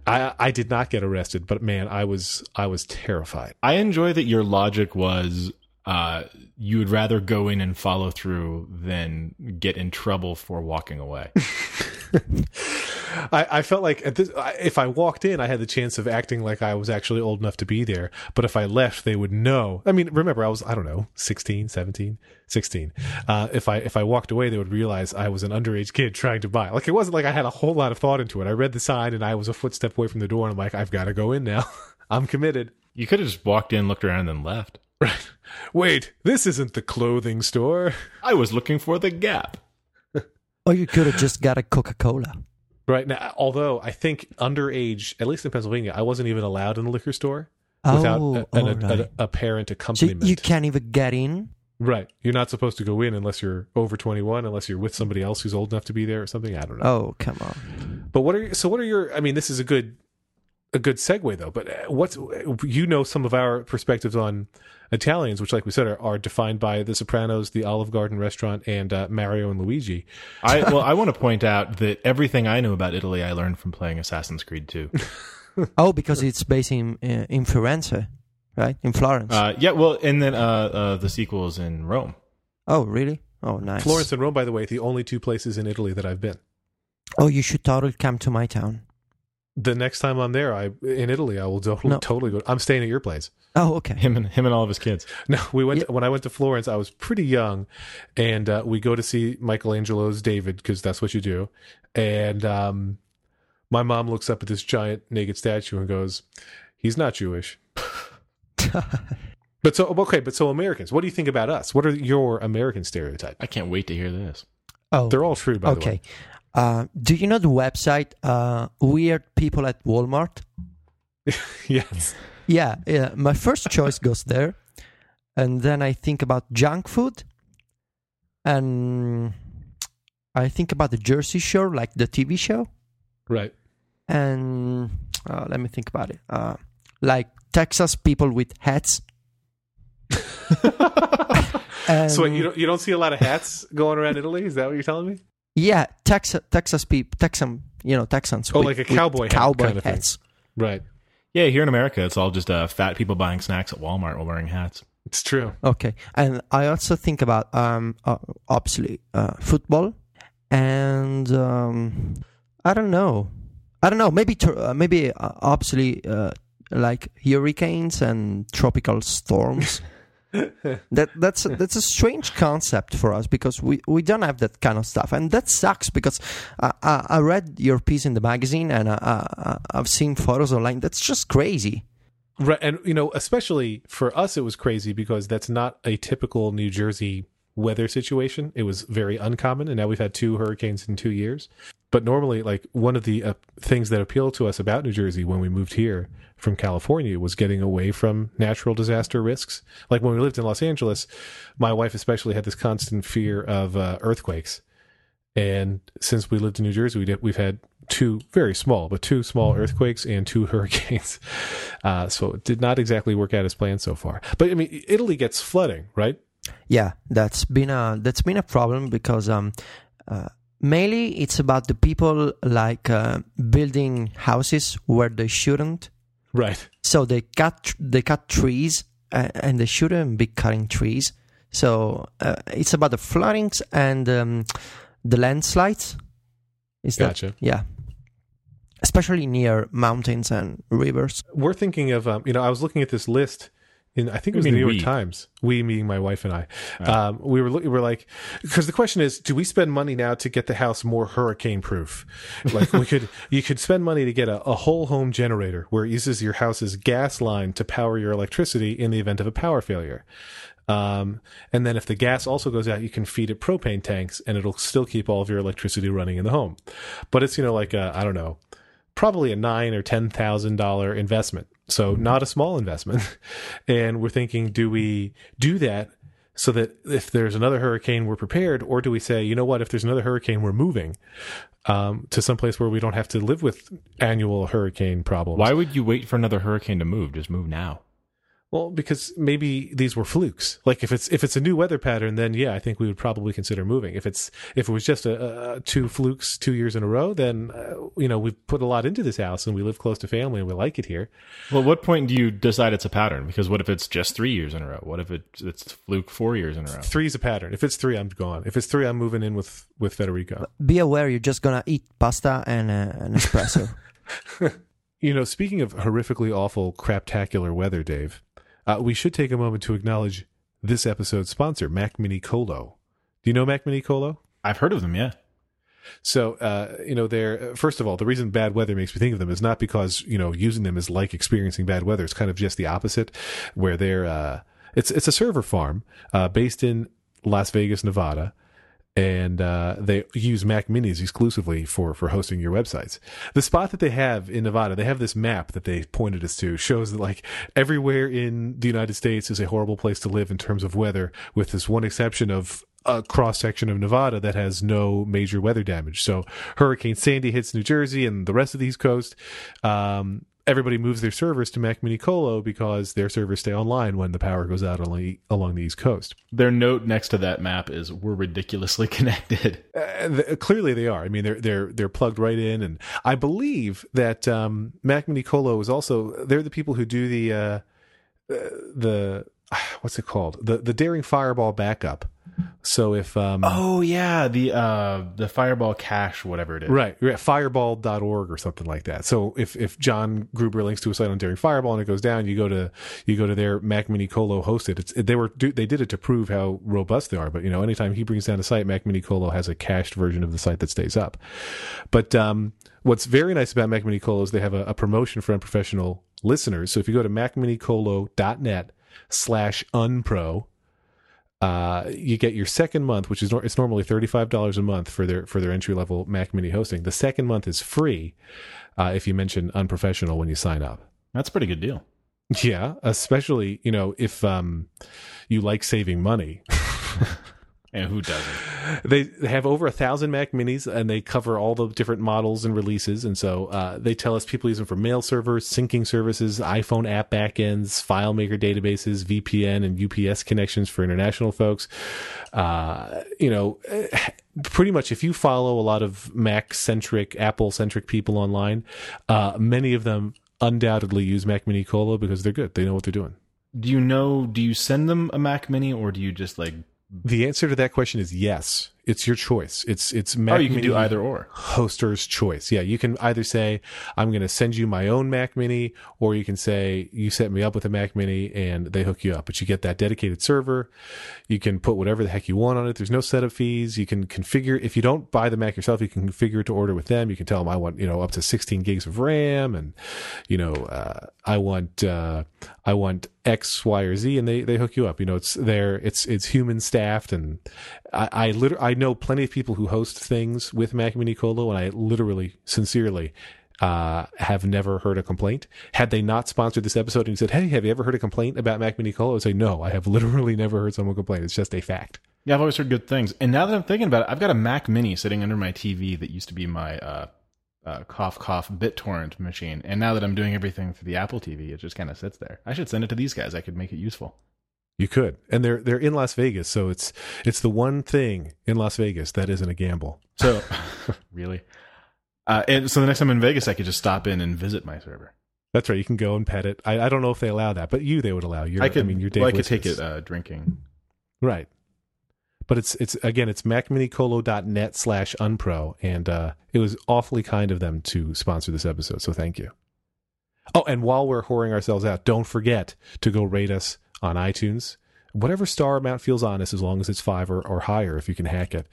[SPEAKER 1] I I did not get arrested, but man, I was I was terrified.
[SPEAKER 2] I enjoy that your logic was uh, you would rather go in and follow through than get in trouble for walking away.
[SPEAKER 1] I, I felt like at this, I- if I walked in, I had the chance of acting like I was actually old enough to be there. But if I left, they would know. I mean, remember, I was, I don't know, 16, 17, 16. Uh, if I, if I walked away, they would realize I was an underage kid trying to buy. Like, it wasn't like I had a whole lot of thought into it. I read the sign and I was a footstep away from the door and I'm like, I've got to go in now. I'm committed.
[SPEAKER 2] You could have just walked in, looked around, and then left.
[SPEAKER 1] Right. Wait, this isn't the clothing store.
[SPEAKER 2] I was looking for the Gap.
[SPEAKER 3] Or you could have just got a Coca Cola.
[SPEAKER 1] Right now, although I think underage, at least in Pennsylvania, I wasn't even allowed in the liquor store without
[SPEAKER 3] Oh,
[SPEAKER 1] a, an, oh,
[SPEAKER 3] all right.
[SPEAKER 1] a, a parent
[SPEAKER 3] So
[SPEAKER 1] accompaniment.
[SPEAKER 3] you can't even get in.
[SPEAKER 1] right, you're not supposed to go in unless you're over 21, unless you're with somebody else who's old enough to be there or something. I don't know.
[SPEAKER 3] Oh, come on.
[SPEAKER 1] But what are your, so? What are your? I mean, this is a good a good segue though. But uh, what's you know some of our perspectives on Italians, which, like we said, are, are defined by The Sopranos, the Olive Garden restaurant, and uh, Mario and Luigi.
[SPEAKER 2] I well, I want to point out that everything I know about Italy, I learned from playing Assassin's Creed 2.
[SPEAKER 3] Oh, because it's based in uh, in Firenze, right? In Florence.
[SPEAKER 2] Uh, yeah, well, and then uh, uh, the sequel is in Rome.
[SPEAKER 3] oh, really? Oh, nice.
[SPEAKER 1] Florence and Rome, by the way, the only two places in Italy that I've been.
[SPEAKER 3] Oh, you should totally come to my town.
[SPEAKER 1] The next time I'm there, I in Italy, I will totally,
[SPEAKER 3] No.
[SPEAKER 1] totally go. I'm staying at your place.
[SPEAKER 3] Oh, okay.
[SPEAKER 2] Him and him and all of his kids.
[SPEAKER 1] No, we went when I went to Florence. I was pretty young, and uh, we go to see Michelangelo's David because that's what you do. And um, my mom looks up at this giant naked statue and goes, "He's not Jewish." But so okay, but so Americans, what do you think about us? What are your American stereotypes?
[SPEAKER 2] I can't wait to hear this.
[SPEAKER 3] Oh,
[SPEAKER 1] They're all true, by the way.
[SPEAKER 3] okay. Uh, do you know the website uh, Weird People at Walmart?
[SPEAKER 1] yes.
[SPEAKER 3] Yeah, yeah. My first choice goes there, and then I think about junk food, and I think about the Jersey Shore, like the TV show,
[SPEAKER 1] Right.
[SPEAKER 3] and uh, let me think about it. Uh, like Texas people with hats. and,
[SPEAKER 1] So wait, you don't you don't see a lot of hats going around Italy? Is that what you're telling me?
[SPEAKER 3] Yeah, Texas Texas people, Texan, you know, Texans.
[SPEAKER 1] Oh,
[SPEAKER 3] with-
[SPEAKER 1] like a cowboy hat
[SPEAKER 3] cowboy
[SPEAKER 1] kind of thing.
[SPEAKER 3] hats.
[SPEAKER 1] Right.
[SPEAKER 2] Yeah, here in America, it's all just uh, fat people buying snacks at Walmart while wearing hats.
[SPEAKER 1] It's true.
[SPEAKER 3] Okay, and I also think about um uh, obviously uh, football, and um, I don't know, I don't know. Maybe tur- uh, maybe uh, obviously uh, like hurricanes and tropical storms. that that's that's a strange concept for us because we, we don't have that kind of stuff, and that sucks because I, I, I read your piece in the magazine and I, I, I've seen photos online. That's just crazy.
[SPEAKER 1] Right, and you know, especially for us, it was crazy because that's not a typical New Jersey weather situation. It was very uncommon, and now we've had two hurricanes in two years. But normally, like one of the uh, things that appealed to us about New Jersey when we moved here from California was getting away from natural disaster risks. Like when we lived in Los Angeles, my wife especially had this constant fear of uh, earthquakes. And since we lived in New Jersey, we did, we've had two very small, but two small earthquakes and two hurricanes. Uh, so it did not exactly work out as planned so far. But I mean, Italy gets flooding, right?
[SPEAKER 3] Yeah, that's been a that's been a problem because um, uh, mainly it's about the people like uh, building houses where they shouldn't.
[SPEAKER 1] Right.
[SPEAKER 3] So they cut they cut trees uh, and they shouldn't be cutting trees. So uh, it's about the floodings and um, the landslides. Is
[SPEAKER 1] Gotcha.
[SPEAKER 3] that yeah? Especially near mountains and rivers.
[SPEAKER 1] We're thinking of, um, you know, I was looking at this list in, I think it was the New York
[SPEAKER 2] we?
[SPEAKER 1] Times. We, meaning my wife and I. Um, we were, we were like, because the question is, do we spend money now to get the house more hurricane proof? Like we could, you could spend money to get a, a whole home generator where it uses your house's gas line to power your electricity in the event of a power failure. Um, and then if the gas also goes out, you can feed it propane tanks and it'll still keep all of your electricity running in the home. But it's, you know, like, I I don't know, probably a nine or ten thousand dollar investment. So not a small investment. And we're thinking, do we do that so that if there's another hurricane, we're prepared, or do we say, you know what, if there's another hurricane, we're moving um, to some place where we don't have to live with annual hurricane problems?
[SPEAKER 2] Why would you wait for another hurricane to move? Just move now.
[SPEAKER 1] Well, because maybe these were flukes. Like if it's if it's a new weather pattern, then yeah, I think we would probably consider moving. If it's if it was just a, a two flukes two years in a row, then uh, you know we've put a lot into this house and we live close to family and we like it here.
[SPEAKER 2] Well, at what point do you decide it's a pattern? Because what if it's just three years in a row? What if it, it's fluke four years in a row?
[SPEAKER 1] Three's a pattern. If it's three, I'm gone. If it's three, I'm moving in with with Federico.
[SPEAKER 3] Be aware, you're just gonna eat pasta and uh, an espresso.
[SPEAKER 1] You know, speaking of horrifically awful, craptacular weather, Dave, uh, we should take a moment to acknowledge this episode's sponsor, Mac Mini Colo. Do you know Mac Mini Colo?
[SPEAKER 2] I've heard of them, yeah.
[SPEAKER 1] So, uh, you know, they're first of all, the reason bad weather makes me think of them is not because you know using them is like experiencing bad weather. It's kind of just the opposite, where they're uh, it's it's a server farm uh, based in Las Vegas, Nevada, and uh, they use Mac Minis exclusively for for hosting your websites. The spot that they have in Nevada, they have this map that they pointed us to, shows that like everywhere in the United States is a horrible place to live in terms of weather, with this one exception of a cross section of Nevada that has no major weather damage. So Hurricane Sandy hits New Jersey and the rest of the East Coast. Um, everybody moves their servers to Mac Mini Colo because their servers stay online when the power goes out along, along the East Coast.
[SPEAKER 2] Their note next to that map is "We're ridiculously connected."
[SPEAKER 1] Uh, th- clearly, they are. I mean, they're they're they're plugged right in, and I believe that um, Mac Mini Colo is also they're the people who do the uh, uh, the what's it called the the Daring Fireball backup. So if um,
[SPEAKER 2] Oh yeah, the uh the Fireball cache, whatever it is.
[SPEAKER 1] Right. Fireball.org or something like that. So if, if John Gruber links to a site on Daring Fireball and it goes down, you go to, you go to their Mac Mini Colo hosted. It's, they were, they did it to prove how robust they are. But, you know, anytime he brings down a site, Mac Mini Colo has a cached version of the site that stays up. But, um, what's very nice about Mac Mini Colo is they have a, a promotion for unprofessional listeners. So if you go to macminicolo.net slash unpro, uh, you get your second month, which is it's normally thirty five dollars a month for their for their entry level Mac Mini hosting. The second month is free uh, if you mention unprofessional when you sign up.
[SPEAKER 2] That's a pretty good deal.
[SPEAKER 1] Yeah, especially you know if um, you like saving money.
[SPEAKER 2] And who doesn't?
[SPEAKER 1] they they have over a thousand Mac Minis, and they cover all the different models and releases. And so uh, they tell us people use them for mail servers, syncing services, iPhone app backends, FileMaker databases, VPN, and UPS connections for international folks. Uh, you know, eh, pretty much if you follow a lot of Mac centric, Apple centric people online, uh, many of them undoubtedly use Mac Mini Colo because they're good. They know what they're doing.
[SPEAKER 2] Do you know? Do you send them a Mac Mini, or do you just like?
[SPEAKER 1] The answer to that question is yes. It's your choice. It's it's
[SPEAKER 2] Oh, you can do either or.
[SPEAKER 1] hoster's choice. Yeah, you can either say I'm going to send you my own Mac Mini, or you can say you set me up with a Mac Mini and they hook you up. But you get that dedicated server. You can put whatever the heck you want on it. There's no setup fees. You can configure if you don't buy the Mac yourself. You can configure it to order with them. You can tell them I want you know up to 16 gigs of RAM, and you know uh, I want uh, I want X, Y, or Z, and they they hook you up. You know it's there. It's it's human staffed, and I I, liter- I know plenty of people who host things with Mac Mini Colo, and I literally, sincerely. Uh, have never heard a complaint. Had they not sponsored this episode and said, "Hey, have you ever heard a complaint about Mac Mini Colo?" I would say, "No, I have literally never heard someone complain. It's just a fact."
[SPEAKER 2] Yeah, I've always heard good things. And now that I'm thinking about it, I've got a Mac Mini sitting under my TV that used to be my uh, uh, cough cough BitTorrent machine. And now that I'm doing everything through the Apple TV, it just kind of sits there. I should send it to these guys. I could make it useful.
[SPEAKER 1] You could, and they're they're in Las Vegas, so it's it's the one thing in Las Vegas that isn't a gamble.
[SPEAKER 2] So, really? Uh, and so the next time I'm in Vegas, I could just stop in and visit my server.
[SPEAKER 1] That's right. You can go and pet it. I, I don't know if they allow that, but you they would allow. You're,
[SPEAKER 2] I could.
[SPEAKER 1] I mean, you're Dave
[SPEAKER 2] well, I could take it uh, drinking.
[SPEAKER 1] right. But it's it's again it's macminicolo.net slash unpro, and uh, it was awfully kind of them to sponsor this episode. So thank you. Oh, and while we're whoring ourselves out, don't forget to go rate us on iTunes. Whatever star amount feels honest, as long as it's five or, or higher, if you can hack it.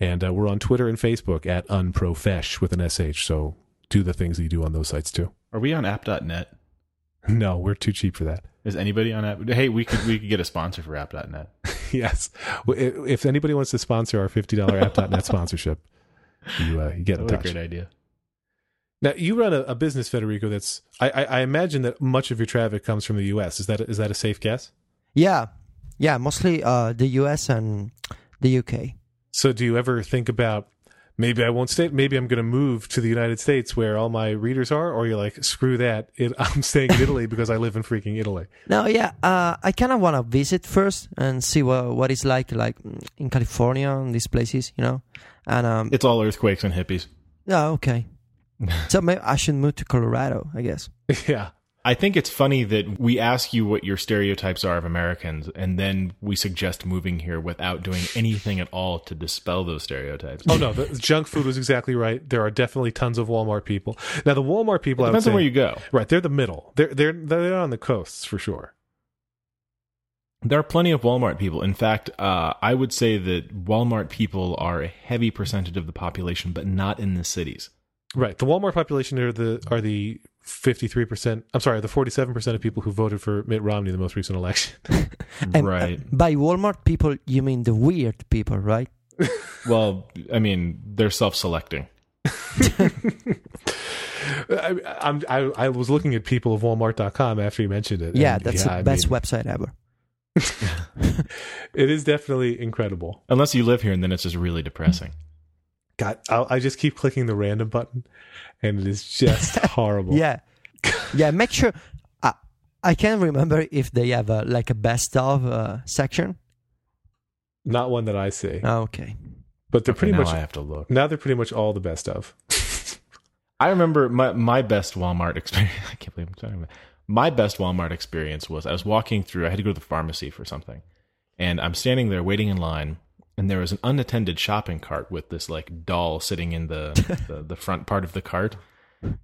[SPEAKER 1] And uh, we're on Twitter and Facebook at unprofesh with an sh. So do the things that you do on those sites too.
[SPEAKER 2] Are we on app.net?
[SPEAKER 1] No, we're too cheap for that.
[SPEAKER 2] Is anybody on app? Hey, we could we could get a sponsor for app.net.
[SPEAKER 1] yes. If anybody wants to sponsor our $50 app.net sponsorship, you, uh, you get in
[SPEAKER 2] What a great idea.
[SPEAKER 1] Now, you run a, a business, Federico, that's, I, I, I imagine that much of your traffic comes from the U.S. Is that, is that a safe guess?
[SPEAKER 3] Yeah, yeah, mostly uh, the US and the UK.
[SPEAKER 1] So do you ever think about maybe I won't stay, maybe I'm going to move to the United States where all my readers are? Or you're like, screw that. It, I'm staying in Italy because I live in freaking Italy.
[SPEAKER 3] No, yeah, uh, I kind of want to visit first and see what what it's like, like mm, in California and these places, you know. And um,
[SPEAKER 2] It's all earthquakes and hippies.
[SPEAKER 3] yeah, okay. so maybe I should move to Colorado, I guess.
[SPEAKER 1] yeah.
[SPEAKER 2] I think it's funny that we ask you what your stereotypes are of Americans, and then we suggest moving here without doing anything at all to dispel those stereotypes.
[SPEAKER 1] Oh no, the junk food was exactly right. There are definitely tons of Walmart people. Now the Walmart people, I would
[SPEAKER 2] Depends on where you go.
[SPEAKER 1] right? They're the middle. They're they're they're on the coasts for sure.
[SPEAKER 2] There are plenty of Walmart people. In fact, uh, I would say that Walmart people are a heavy percentage of the population, but not in the cities.
[SPEAKER 1] Right. The Walmart population are the are the fifty three percent. I'm sorry, the forty seven percent of people who voted for Mitt Romney in the most recent election.
[SPEAKER 3] And, uh,
[SPEAKER 2] right.
[SPEAKER 3] by Walmart people, you mean the weird people, right?
[SPEAKER 2] Well, I mean, they're self-selecting.
[SPEAKER 1] I, I'm I, I was looking at people of Walmart.com after you mentioned it.
[SPEAKER 3] Yeah, that's
[SPEAKER 1] yeah,
[SPEAKER 3] the
[SPEAKER 1] I
[SPEAKER 3] best
[SPEAKER 1] mean,
[SPEAKER 3] website ever.
[SPEAKER 1] It is definitely incredible.
[SPEAKER 2] Unless you live here, and then it's just really depressing.
[SPEAKER 1] God, I'll, I just keep clicking the random button, and it is just horrible.
[SPEAKER 3] Yeah, yeah. Make sure. I I can't remember if they have a, like a best of uh, section.
[SPEAKER 1] Not one that I see,
[SPEAKER 3] Oh, okay.
[SPEAKER 1] but they're
[SPEAKER 2] Okay,
[SPEAKER 1] pretty
[SPEAKER 2] now
[SPEAKER 1] much
[SPEAKER 2] I have to look.
[SPEAKER 1] now they're pretty much all the best of.
[SPEAKER 2] I remember my my best Walmart experience. I can't believe I'm talking about. My best Walmart experience was I was walking through. I had to go to the pharmacy for something, and I'm standing there waiting in line, and there was an unattended shopping cart with this like doll sitting in the the, the front part of the cart.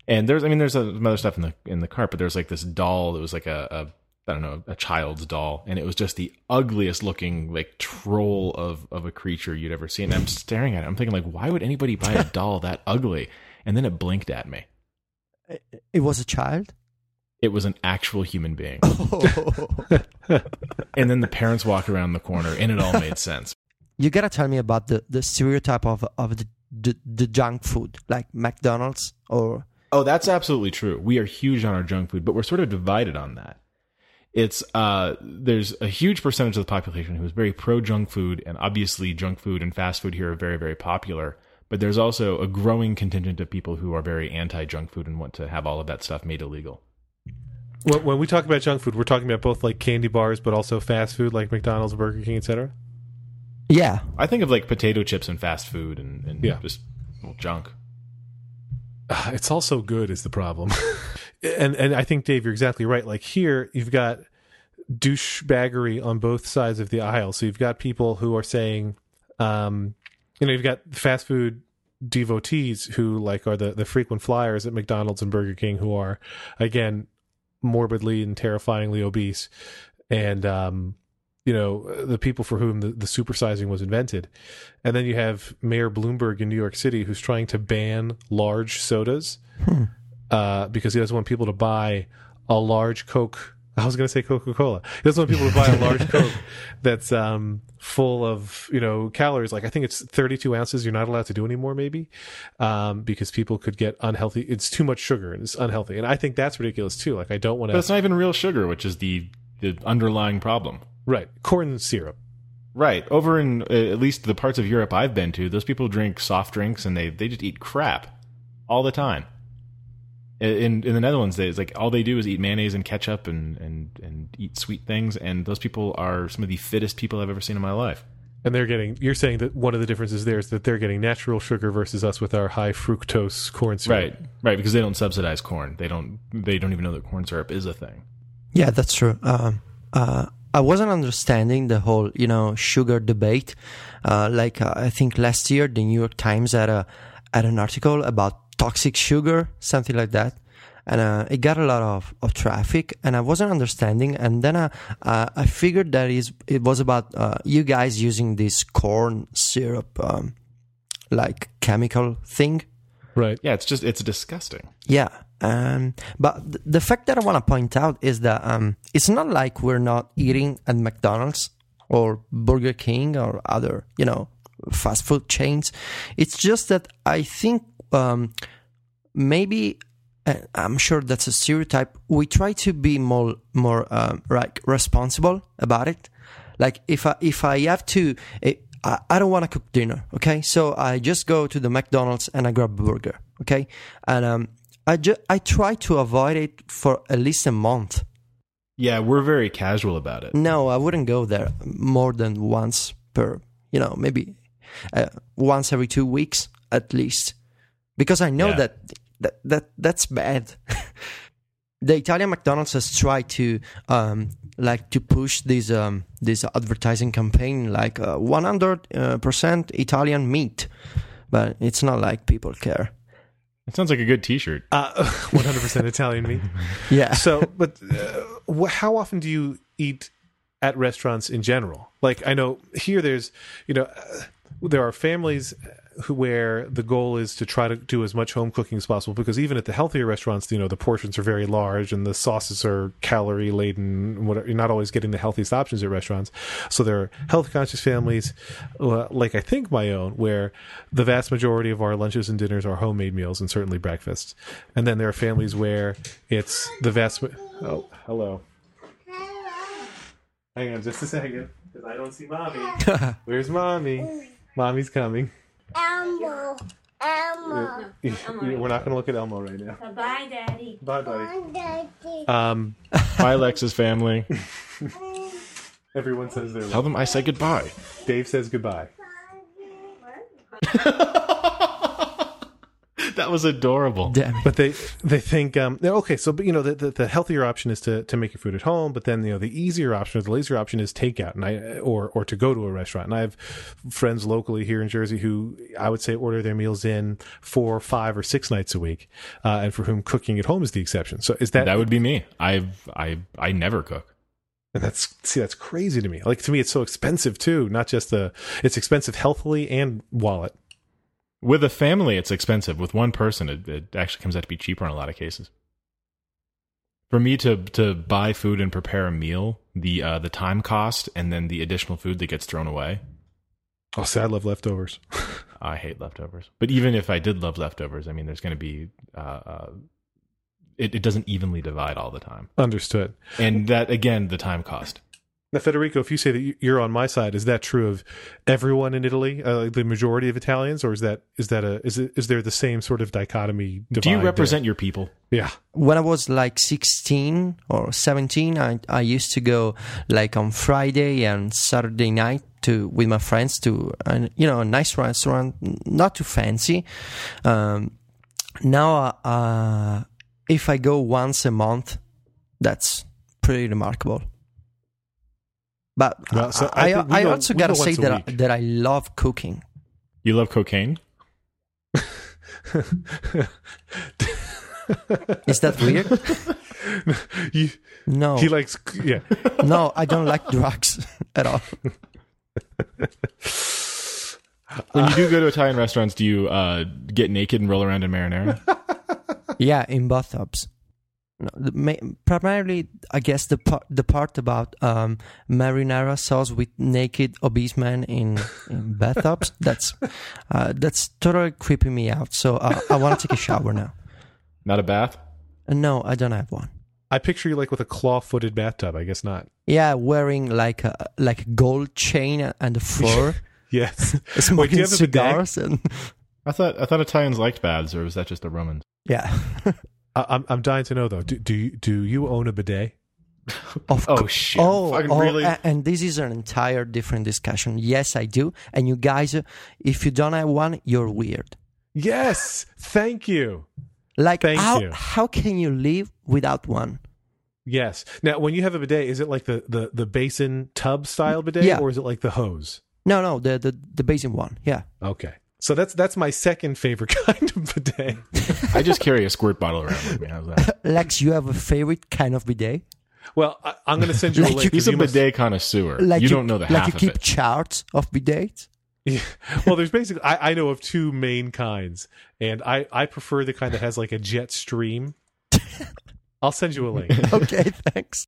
[SPEAKER 2] And there's, I mean, there's some other stuff in the in the cart, but there's like this doll that was like a, a I don't know, a child's doll, and it was just the ugliest looking like troll of of a creature you'd ever seen. And I'm staring at it. I'm thinking like, why would anybody buy a doll that ugly? And then it blinked at me.
[SPEAKER 3] It was a child.
[SPEAKER 2] It was an actual human being. Oh. and then the parents walked around the corner, and it all made sense.
[SPEAKER 3] You gotta tell me about the, the stereotype of of the, the the junk food, like McDonald's or
[SPEAKER 2] Oh, that's absolutely true. We are huge on our junk food, but we're sort of divided on that. It's uh, there's a huge percentage of the population who is very pro junk food, and obviously junk food and fast food here are very very popular. But there's also a growing contingent of people who are very anti junk food and want to have all of that stuff made illegal.
[SPEAKER 1] when, when we talk about junk food, we're talking about both like candy bars, but also fast food like McDonald's, Burger King, etc.
[SPEAKER 3] yeah,
[SPEAKER 2] I think of like potato chips and fast food and, and
[SPEAKER 1] Yeah.
[SPEAKER 2] just well, junk.
[SPEAKER 1] Ah, It's also good is the problem. and and I think Dave, you're exactly right. Like here, you've got douchebaggery on both sides of the aisle. So you've got people who are saying, um, you know you've got fast food devotees who like are the the frequent flyers at McDonald's and Burger King who are again morbidly and terrifyingly obese and um you know the people for whom the, the supersizing was invented. And then you have mayor bloomberg in new york city who's trying to ban large sodas uh, because he doesn't want people to buy a large coke. I was going to say coca-cola. He doesn't want people to buy a large coke that's um, full of you know calories. Like i think it's 32 ounces you're not allowed to do anymore maybe um, because people could get unhealthy. It's too much sugar and it's unhealthy. And i think that's ridiculous too. Like i don't want
[SPEAKER 2] But
[SPEAKER 1] to
[SPEAKER 2] it's not even real sugar, which is the the underlying problem.
[SPEAKER 1] Right corn syrup
[SPEAKER 2] Right. Over in uh, at least the parts of Europe I've been to, those people drink soft drinks and they, they just eat crap all the time. In in the Netherlands, they, it's like all they do is eat mayonnaise and ketchup and, and, and eat sweet things, and those people are some of the fittest people I've ever seen in my life.
[SPEAKER 1] And they're getting. You're saying that one of the differences there is that they're getting natural sugar versus us with our high fructose corn syrup.
[SPEAKER 2] Right, right, because they don't subsidize corn. They don't. They don't even know that corn syrup is a thing.
[SPEAKER 3] Yeah, that's true. Um, uh, I wasn't understanding the whole, you know, sugar debate. Uh, like uh, I think last year, the New York Times had a had an article about toxic sugar, something like that, and uh, it got a lot of, of traffic. And I wasn't understanding. And then uh, uh, I figured that is it was about uh, you guys using this corn syrup, um, like chemical thing.
[SPEAKER 1] Right.
[SPEAKER 2] Yeah, it's just it's disgusting.
[SPEAKER 3] Yeah. Um, but th- the fact that I want to point out is that um, it's not like we're not eating at McDonald's or Burger King or other, you know, fast food chains. It's just that I think um, maybe uh, I'm sure that's a stereotype. We try to be more more um, like responsible about it. Like if I if I have to. eh, I, I don't want to cook dinner, okay? So I just go to the McDonald's and I grab a burger, okay? And um, I just I try to avoid it for at least a month.
[SPEAKER 2] Yeah, we're very casual about it.
[SPEAKER 3] No, I wouldn't go there more than once per, you know, maybe uh, once every two weeks at least, because I know
[SPEAKER 2] Yeah.
[SPEAKER 3] that that that that's bad. the Italian McDonald's has tried to um, like to push this um, this advertising campaign like uh, 100 percent Italian meat, but it's not like people care.
[SPEAKER 2] It sounds like a good T-shirt.
[SPEAKER 1] Uh, 100% Italian meat.
[SPEAKER 3] Yeah.
[SPEAKER 1] So, but uh, wh- how often do you eat at restaurants in general? Like, I know here there's, you know, uh, there are families who where the goal is to try to do as much home cooking as possible because even at the healthier restaurants, you know, the portions are very large and the sauces are calorie laden. Whatever, you're not always getting the healthiest options at restaurants. So there are health conscious families, uh, like I think my own, where the vast majority of our lunches and dinners are homemade meals and certainly breakfasts. And then there are families where it's the vast. Oh, hello. Hang on just a second, because I don't see mommy. Where's mommy? Mommy's coming.
[SPEAKER 4] Elmo. Elmo.
[SPEAKER 1] We're not going to look at Elmo right now.
[SPEAKER 4] Bye, Daddy.
[SPEAKER 1] Bye, buddy.
[SPEAKER 4] Daddy.
[SPEAKER 1] Um,
[SPEAKER 2] Bye, Lex's family.
[SPEAKER 1] everyone says their.
[SPEAKER 2] Tell them I say goodbye.
[SPEAKER 1] Dave says goodbye.
[SPEAKER 2] That was adorable.
[SPEAKER 3] Damn.
[SPEAKER 1] But they they think um okay so but you know the, the the healthier option is to to make your food at home but then you know the easier option or the lazier option is takeout and I or or to go to a restaurant and I have friends locally here in Jersey who I would say order their meals in four five or six nights a week uh, and for whom cooking at home is the exception so is that,
[SPEAKER 2] That would be me. I've I I never cook.
[SPEAKER 1] and that's see that's crazy to me like to me it's so expensive too not just the it's expensive healthily and wallet
[SPEAKER 2] With a family, it's expensive. With one person, it, it actually comes out to be cheaper in a lot of cases. For me to to buy food and prepare a meal, the uh, the time cost and then the additional food that gets thrown away.
[SPEAKER 1] oh see I love leftovers
[SPEAKER 2] I hate leftovers. But even if I did love leftovers, I mean, there's going to be uh, uh, it, it doesn't evenly divide all the time,
[SPEAKER 1] understood
[SPEAKER 2] and that again, the time cost.
[SPEAKER 1] Now, Federico, if you say that you- you're on my side, is that true of everyone in Italy, uh, the majority of Italians, or is that is that a is it, is there the same sort of dichotomy?
[SPEAKER 2] Do you
[SPEAKER 1] divide
[SPEAKER 2] represent your people?
[SPEAKER 1] Yeah,
[SPEAKER 3] when I was like 16 or 17, I, I used to go like on Friday and Saturday night to with my friends to uh, you know a nice restaurant, not too fancy. Um, now, uh, if I go once a month, that's pretty remarkable. But
[SPEAKER 1] Well, so I
[SPEAKER 3] I, I, also gotta say that I, that I love cooking.
[SPEAKER 2] You love cocaine?
[SPEAKER 3] Is that weird?
[SPEAKER 1] you,
[SPEAKER 3] No,
[SPEAKER 1] He likes, yeah.
[SPEAKER 3] no, I don't like drugs at all.
[SPEAKER 2] When you do go to Italian restaurants, do you uh, get naked and roll around in marinara?
[SPEAKER 3] Yeah, in bathtubs. No, the ma- primarily, I guess the part the part about um, marinara sauce with naked obese men in, in bathtubs that's uh, that's totally creeping me out. So uh, I want to take a shower now.
[SPEAKER 2] Not a bath?
[SPEAKER 3] Uh, no, I don't have one.
[SPEAKER 1] I picture you like with a claw-footed bathtub. I guess not.
[SPEAKER 3] Yeah, wearing like a like a gold chain and a fur,
[SPEAKER 1] Yes. Wait, do
[SPEAKER 3] smoking
[SPEAKER 1] you have a bidet?
[SPEAKER 3] cigars, and
[SPEAKER 2] I thought I thought Italians liked baths, or was that just the Romans?
[SPEAKER 3] yeah.
[SPEAKER 1] I, I'm I'm dying to know though. Do do you, do you own a bidet?
[SPEAKER 3] Of
[SPEAKER 2] Oh
[SPEAKER 3] cou-
[SPEAKER 2] shit!
[SPEAKER 3] Oh, oh,
[SPEAKER 2] really?
[SPEAKER 3] and this is an entire different discussion. Yes, I do. And you guys, uh, if you don't have one, you're weird.
[SPEAKER 1] Yes. Thank you.
[SPEAKER 3] Like,
[SPEAKER 1] Thank
[SPEAKER 3] how
[SPEAKER 1] you.
[SPEAKER 3] how can you live without one?
[SPEAKER 1] Yes. Now, when you have a bidet, is it like the the the basin tub style bidet,
[SPEAKER 3] Yeah.
[SPEAKER 1] or is it like the hose?
[SPEAKER 3] No, no, the the the basin one. Yeah.
[SPEAKER 1] Okay. So that's that's my second favorite kind of bidet.
[SPEAKER 2] I just carry a squirt bottle around with me. How's that?
[SPEAKER 3] Lex, you have a favorite kind of bidet?
[SPEAKER 1] Well, I, I'm going to send you a link.
[SPEAKER 3] you-
[SPEAKER 2] He's
[SPEAKER 1] 'cause
[SPEAKER 2] a
[SPEAKER 1] you must-
[SPEAKER 2] bidet connoisseur.
[SPEAKER 3] Like
[SPEAKER 2] you, don't know the
[SPEAKER 3] like
[SPEAKER 2] half
[SPEAKER 3] you
[SPEAKER 2] of
[SPEAKER 3] keep
[SPEAKER 2] it.
[SPEAKER 3] charts of bidets.
[SPEAKER 1] Yeah. Well, there's basically I, I know of two main kinds, and I I prefer the kind that has like a jet stream. I'll send you a link.
[SPEAKER 3] Okay, thanks.